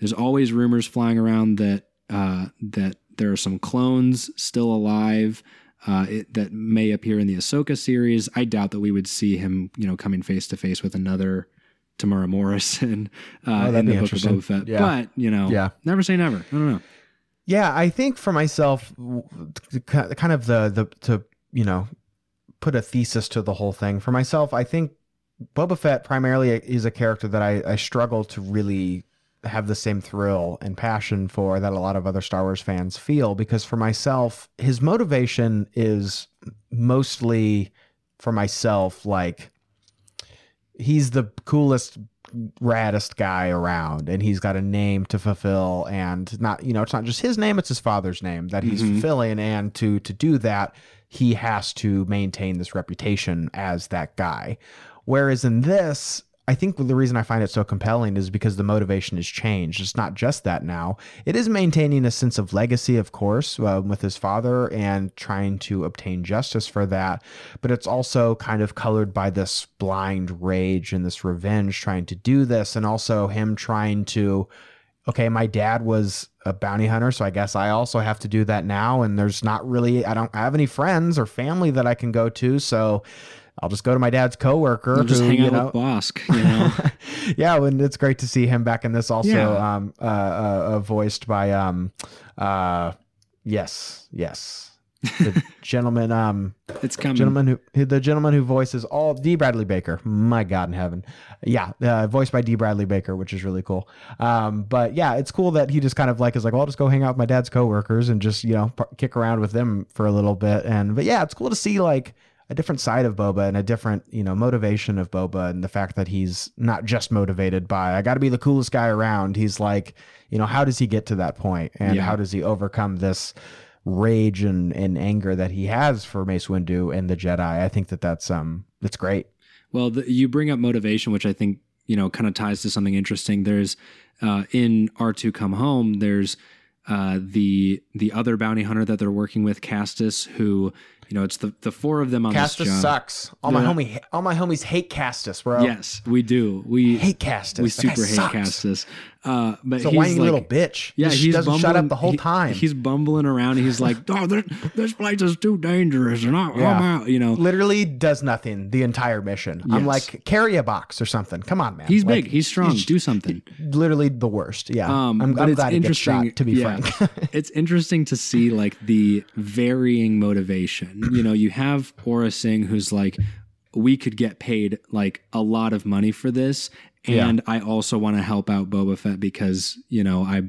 there's always rumors flying around that uh, that there are some clones still alive. Uh, it, that may appear in the Ahsoka series. I doubt that we would see him, you know, coming face to face with another Temuera Morrison uh,
Oh,
in the Book of. Boba Fett.
Yeah.
But you know,
Yeah.
never say never. I don't know.
Yeah, I think for myself, kind of the the to you know put a thesis to the whole thing. For myself, I think Boba Fett primarily is a character that I, I struggle to really have the same thrill and passion for that a lot of other Star Wars fans feel because for myself, his motivation is mostly for myself like he's the coolest raddest guy around and he's got a name to fulfill and not you know it's not just his name it's his father's name that he's
Mhm.
fulfilling and to to do that he has to maintain this reputation as that guy whereas in this I think the reason I find it so compelling is because the motivation has changed. It's not just that now. It is maintaining a sense of legacy, of course, uh, with his father and trying to obtain justice for that. But it's also kind of colored by this blind rage and this revenge trying to do this, and also him trying to okay, my dad was a bounty hunter, so I guess I also have to do that now. And there's not really, I don't have any friends or family that I can go to. So I'll just go to my dad's coworker.
I'll just
who,
hang
you
out
know,
with Bossk. You know,
yeah, and it's great to see him back in this. Also,
Yeah.
um, uh, uh, uh, voiced by um, uh, yes, yes, the gentleman, um,
it's coming.
gentleman who the gentleman who voices all D. Bradley Baker. My God in heaven, yeah, uh, voiced by D. Bradley Baker, which is really cool. Um, but yeah, it's cool that he just kind of like is like, well, I'll just go hang out with my dad's coworkers and just you know p- kick around with them for a little bit. And but yeah, it's cool to see like a different side of Boba and a different you know motivation of Boba and the fact that he's not just motivated by I got to be the coolest guy around. He's like, you know, how does he get to that point and
Yeah.
how does he overcome this? rage and, and anger that he has for Mace Windu and the Jedi. I think that that's um that's great.
Well, the, you bring up motivation, which I think you know kind of ties to something interesting. There's uh, in R two Come Home. There's uh, the the other bounty hunter that they're working with, Castas, who you know it's the the four of them on
Castas
this job.
sucks. All my
Yeah.
homie, all my homies hate Castas, bro.
Yes, we do. We
hate Castas.
we super hate
sucks.
Castas. Uh, but
He's a whiny
like,
little bitch.
Yeah, he's
doesn't shut up the whole
he-
time.
He's bumbling around. He's like, "Oh, this, this place is too dangerous," and I,
Yeah.
I'm out. You know,
literally does nothing the entire mission. I'm like, carry a box or something. Come on, man.
he's
Like,
big. He's strong.
he's
do something.
literally the worst. Yeah.
Um,
I'm,
but
I'm
it's
glad he gets
interesting.
shot, to be
yeah,
frank.
it's interesting to see like the varying motivation. You know, you have Aura Singh who's like, we could get paid like a lot of money for this,
Yeah.
and I also want to help out Boba Fett because you know I,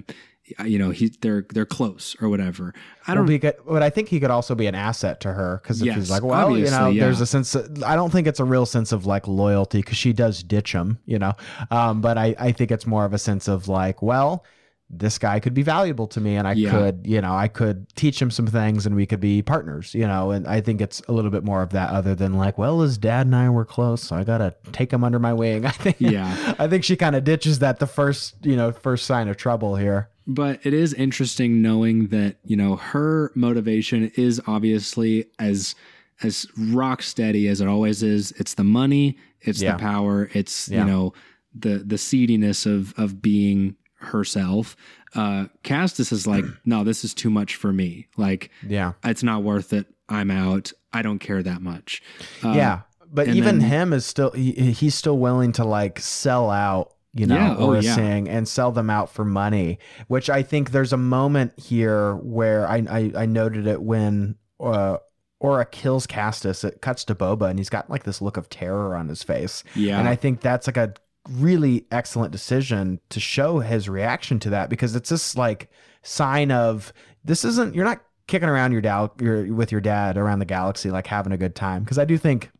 you know he they're they're close or whatever. I don't.
be good, but I think he could also be an asset to her because
Yes,
he's like, well, you know,
obviously,
there's a sense. Of, I don't think it's a real sense of like loyalty because she does ditch him, you know. Um, but I, I think it's more of a sense of like, well, this guy could be valuable to me, and I
Yeah.
could, you know, I could teach him some things, and we could be partners, you know. And I think it's a little bit more of that, other than like, well, his dad and I were close, so I gotta take him under my wing. I think,
Yeah.
I think she kind of ditches that the first, you know, first sign of trouble here.
But it is interesting knowing that you know her motivation is obviously as as rock steady as it always is. It's the money, it's
Yeah.
the power, it's
Yeah.
you know the the seediness of of being herself. Uh, Castas is like, no, this is too much for me. Like,
Yeah.
it's not worth it. I'm out. I don't care that much. Uh,
yeah, but even
then-
him is still he, he's still willing to like sell out, you know,
Yeah, oh,
or
yeah.
sing and sell them out for money. Which I think there's a moment here where I I, I noted it when uh, Aurra kills Castas. It cuts to Boba and he's got like this look of terror on his face,
yeah,
and I think that's like a really excellent decision to show his reaction to that because it's this like sign of this isn't you're not kicking around your dad your, with your dad around the galaxy like having a good time because I do think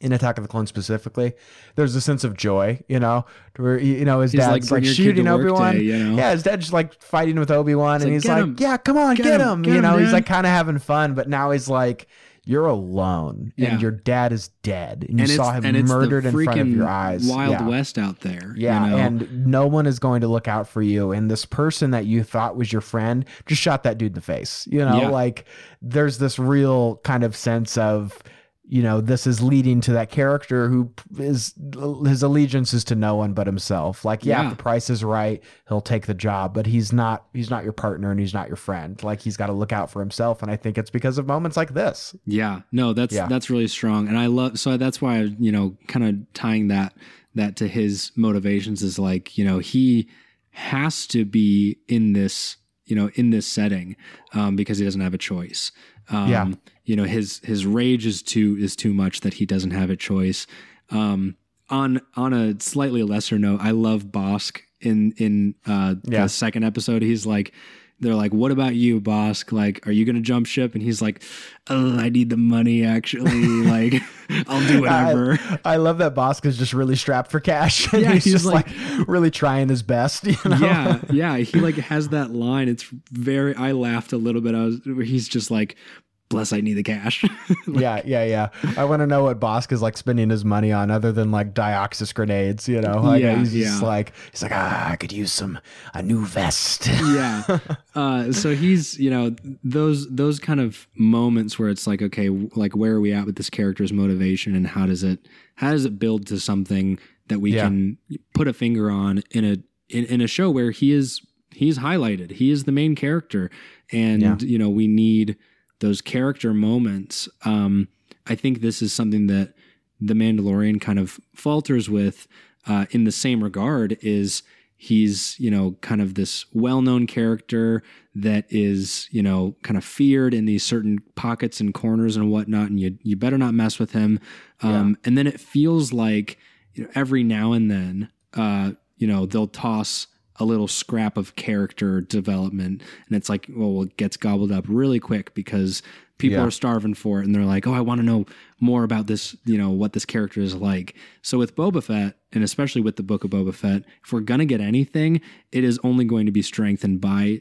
in Attack of the Clones specifically, there's a sense of joy, you know, where you know his
He's like,
dad's
"Bring
like, shooting Obi Wan.
day," you know?
Yeah, his dad's just like fighting with Obi Wan, and
like,
he's like,
him.
"Yeah, come on,
Get
get,
him.
him!"
Get
you
him,
know, he's like kind of having fun, but now he's like, "You're alone,
Yeah.
and your dad is dead, and you
and
saw him murdered in front of your eyes."
Wild
yeah.
West out there. you
Yeah,
know?
and no one is going to look out for you. And this person that you thought was your friend just shot that dude in the face. You know,
Yeah.
like there's this real kind of sense of, you know, this is leading to that character who is his allegiance is to no one but himself. Like, yeah,
Yeah.
if the price is right, he'll take the job, but he's not he's not your partner and he's not your friend. Like he's got to look out for himself. And I think it's because of moments like this.
Yeah, no, that's
Yeah.
that's really strong, and I love. So that's why you know, kind of tying that that to his motivations is like you know he has to be in this you know in this setting um, because he doesn't have a choice. Um,
Yeah.
You know his his rage is too is too much that he doesn't have a choice. Um, on on a slightly lesser note, I love Bossk in in uh,
Yeah.
the second episode. He's like. They're like, "What about you, Bossk? Like, are you gonna jump ship?" And he's like, "Oh, I need the money. Actually, like, I'll do whatever."
I, I love that Bossk is just really strapped for cash. And
Yeah,
he's,
he's
just like,
like-
really trying his best. You know?
yeah, yeah. He like has that line. It's very. I laughed a little bit. I was. He's just like, "Bless, I need the cash."
yeah, yeah, yeah. I want to know what Bossk is like spending his money on, other than like dioxis grenades. You know, like,
Yeah,
he's just like he's like, ah, I could use some a new vest.
yeah. Uh, so he's, you know, those those kind of moments where it's like, okay, like where are we at with this character's motivation, and how does it how does it build to something that we
Yeah.
can put a finger on in a in, in a show where he is he's highlighted, he is the main character, and
Yeah.
you know we need those character moments. Um, I think this is something that the Mandalorian kind of falters with uh, in the same regard is he's you know kind of this well-known character that is you know kind of feared in these certain pockets and corners and whatnot and you you better not mess with him um, and then it feels like you know every now and then uh, you know they'll toss a little scrap of character development and it's like well it gets gobbled up really quick because people
Yeah.
are starving for it and they're like oh i want to know more about this you know what this character is like so with boba fett and especially with the book of boba fett if we're gonna get anything it is only going to be strengthened by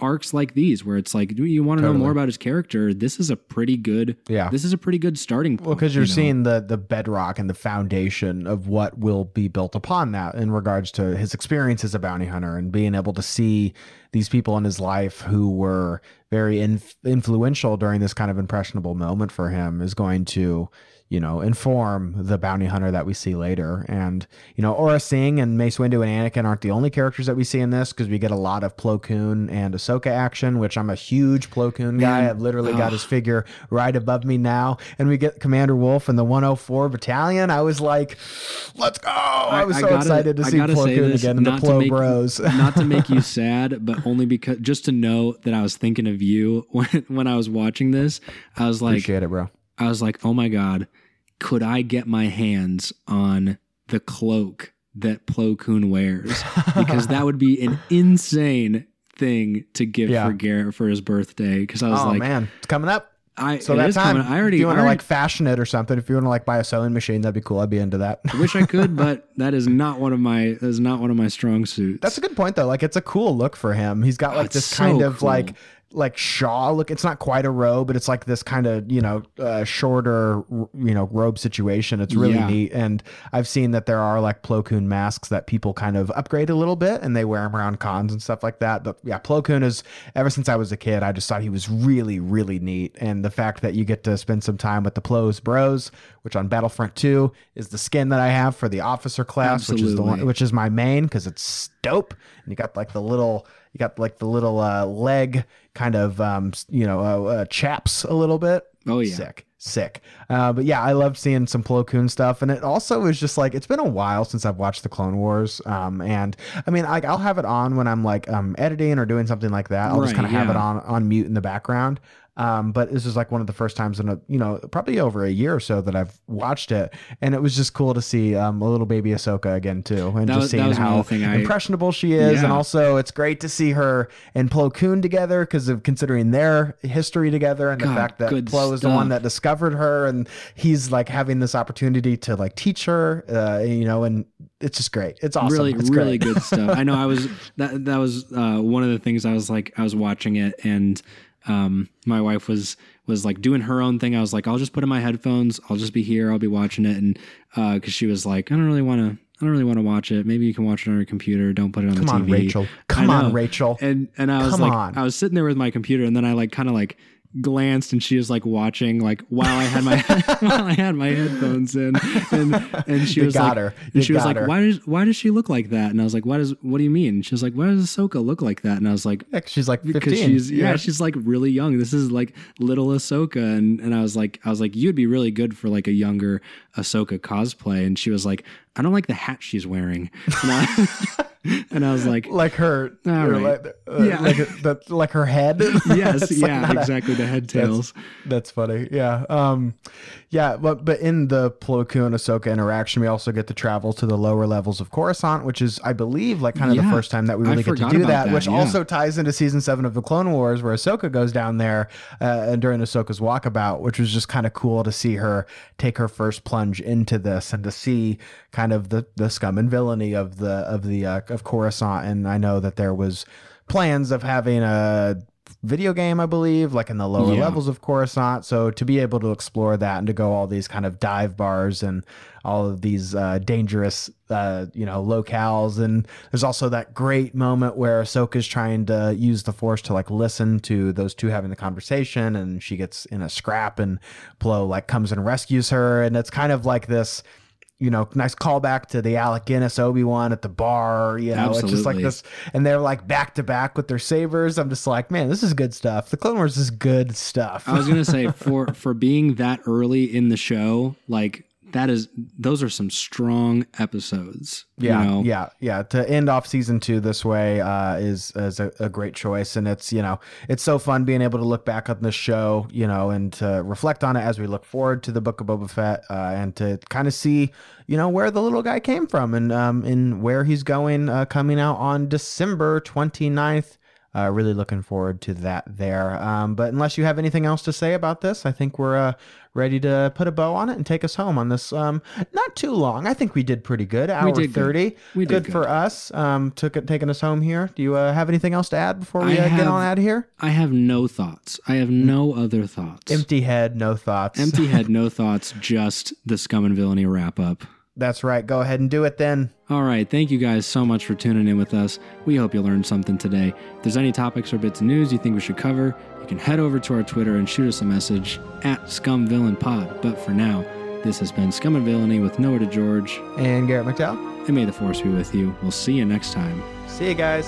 arcs like these where it's like do you want to know more about his character this is a pretty good
Yeah.
this is a pretty good starting point
Well, because you're
you know?
seeing the the bedrock and the foundation of what will be built upon that in regards to his experience as a bounty hunter and being able to see these people in his life who were very inf- influential during this kind of impressionable moment for him is going to you know inform the bounty hunter that we see later. And you know Aurra Sing and Mace Windu and Anakin aren't the only characters that we see in this because we get a lot of Plo Koon and Ahsoka action which I'm a huge Plo Koon guy.
Man,
I've literally got his figure right above me now. And we get Commander Wolf and the 104 battalion. I was like let's go. I, was so
gotta-
excited to
I
see Plo Koon
this,
again and the Plo
make-
Bros.
not to make you sad, but only because just to know that I was thinking of you when when I was watching this. I was like,
appreciate it bro
I was like, oh my god, could I get my hands on the cloak that Plo Koon wears? Because that would be an insane thing to give
Yeah.
for Garrett for his birthday. Because I was
oh
like,
man it's coming up
I
so that time
coming. I already,
if you want to like fashion it or something if you want to like buy a sewing machine that'd be cool I'd be into that I
wish I could, but that is not one of my that is not one of my strong suits.
That's a good point though. Like it's a cool look for him. He's got like ah,
it's
this
so
kind of
cool.
like like Shaw look. It's not quite a robe, but it's like this kind of you know uh, shorter you know robe situation. It's really
Yeah.
neat. And I've seen that there are like Plo Koon masks that people kind of upgrade a little bit and they wear them around cons and stuff like that. But yeah, Plo Koon is ever since I was a kid, I just thought he was really really neat. And the fact that you get to spend some time with the Plos Bros, which on Battlefront 2 is the skin that I have for the officer class, which is the one which is my main because it's dope. And you got like the little, you got like the little uh, leg kind of, um, you know, uh, uh, chaps a little bit.
Oh, yeah.
sick, sick. Uh, but yeah, I loved seeing some Plo Koon stuff, and it also is just like it's been a while since I've watched the Clone Wars. Um, and I mean, like I'll have it on when I'm like um editing or doing something like that. I'll just kind of have it on on mute in the background. Um, but this is like one of the first times in a you know probably over a year or so that I've watched it, and it was just cool to see um, a little baby Ahsoka again too, and
That
just
was-
seeing how
thing I-
impressionable she is, and also it's great to see her and Plo Koon together because of considering their history together and the fact that Plo is the one that discovered her, and he's like having this opportunity to like teach her, uh, you know, and it's just great. It's awesome.
Really,
It's
really good stuff. I know. I was that. That was uh, one of the things. I was like, I was watching it, and um, my wife was was like doing her own thing. I was like, I'll just put in my headphones. I'll just be here. I'll be watching it, and because she was like, I don't really want to. I don't really want to watch it. Maybe you can watch it on your computer. Don't put it on
Come
the
on,
TV.
Rachel. Come on. Rachel.
And and I was
Come
like,
on.
I was sitting there with my computer, and then I like kind of like glanced, and she was like watching like while I had my while I had my headphones in, and and she
You
was
got
like,
her.
and she was like,
her.
why does why does she look like that? And I was like, why does what do you mean? She was like, why does Ahsoka look like that? And I was like.
Yeah, she's like 15.
Because she's yeah, she's like really young. This is like little Ahsoka, and and I was like, I was like, you'd be really good for like a younger Ahsoka cosplay. And she was like, I don't like the hat she's wearing. And I, and I was like,
like her,
right.
like, uh,
Yeah.
like, the, like her head.
yes,
It's like
yeah,
a-
exactly. The head tails.
That's funny. Yeah. Um, yeah. But but in the Plo Koon Ahsoka interaction, we also get to travel to the lower levels of Coruscant, which is, I believe, like kind of the first time that we
I
really get to do that,
that,
which
yeah.
also ties into season seven of the Clone Wars, where Ahsoka goes down there uh, and during Ahsoka's walkabout, which was just kind of cool to see her take her first plunge into this and to see kind of the the scum and villainy of the of the uh, of Coruscant. And I know that there was plans of having a video game, I believe, like in the lower
Yeah.
levels of Coruscant. So to be able to explore that and to go all these kind of dive bars and all of these uh, dangerous, uh, you know, locales. And there's also that great moment where Ahsoka's trying to use the Force to like listen to those two having the conversation, and she gets in a scrap, and Plo like comes and rescues her, and it's kind of like this you know, nice callback to the Alec Guinness Obi Wan at the bar. You know, it's just like this, and they're like back to back with their sabers. I'm just like, man, this is good stuff. The Clone Wars is good stuff.
I was gonna say for for being that early in the show, like that is those are some strong episodes.
Yeah,
you know?
yeah, yeah. To end off season two this way uh, is is a, a great choice, and it's you know it's so fun being able to look back on the show, you know, and to reflect on it as we look forward to the Book of Boba Fett, uh, and to kind of see you know where the little guy came from and um and where he's going, uh, coming out on December 29th. Uh, really looking forward to that there. Um, but unless you have anything else to say about this, I think we're uh, ready to put a bow on it and take us home on this. Um, not too long. I think we did pretty good. Hour
did good.
30.
We did
good, for us. Um, took it, taking us home here. Do you uh, have anything else to add before we uh, get on out of here?
I have no thoughts. I have no other thoughts.
Empty head, no thoughts.
Empty head, no thoughts, just the scum and villainy wrap up.
That's right. Go ahead and do it then.
All right, thank you guys so much for tuning in with us. We hope you learned something today. If there's any topics or bits of news you think we should cover, you can head over to our Twitter and shoot us a message at ScumVillainPod. But for now, this has been Scum and Villainy with Noah to George,
And Garrett McDowell.
and may the force be with you. We'll see you next time.
See you guys.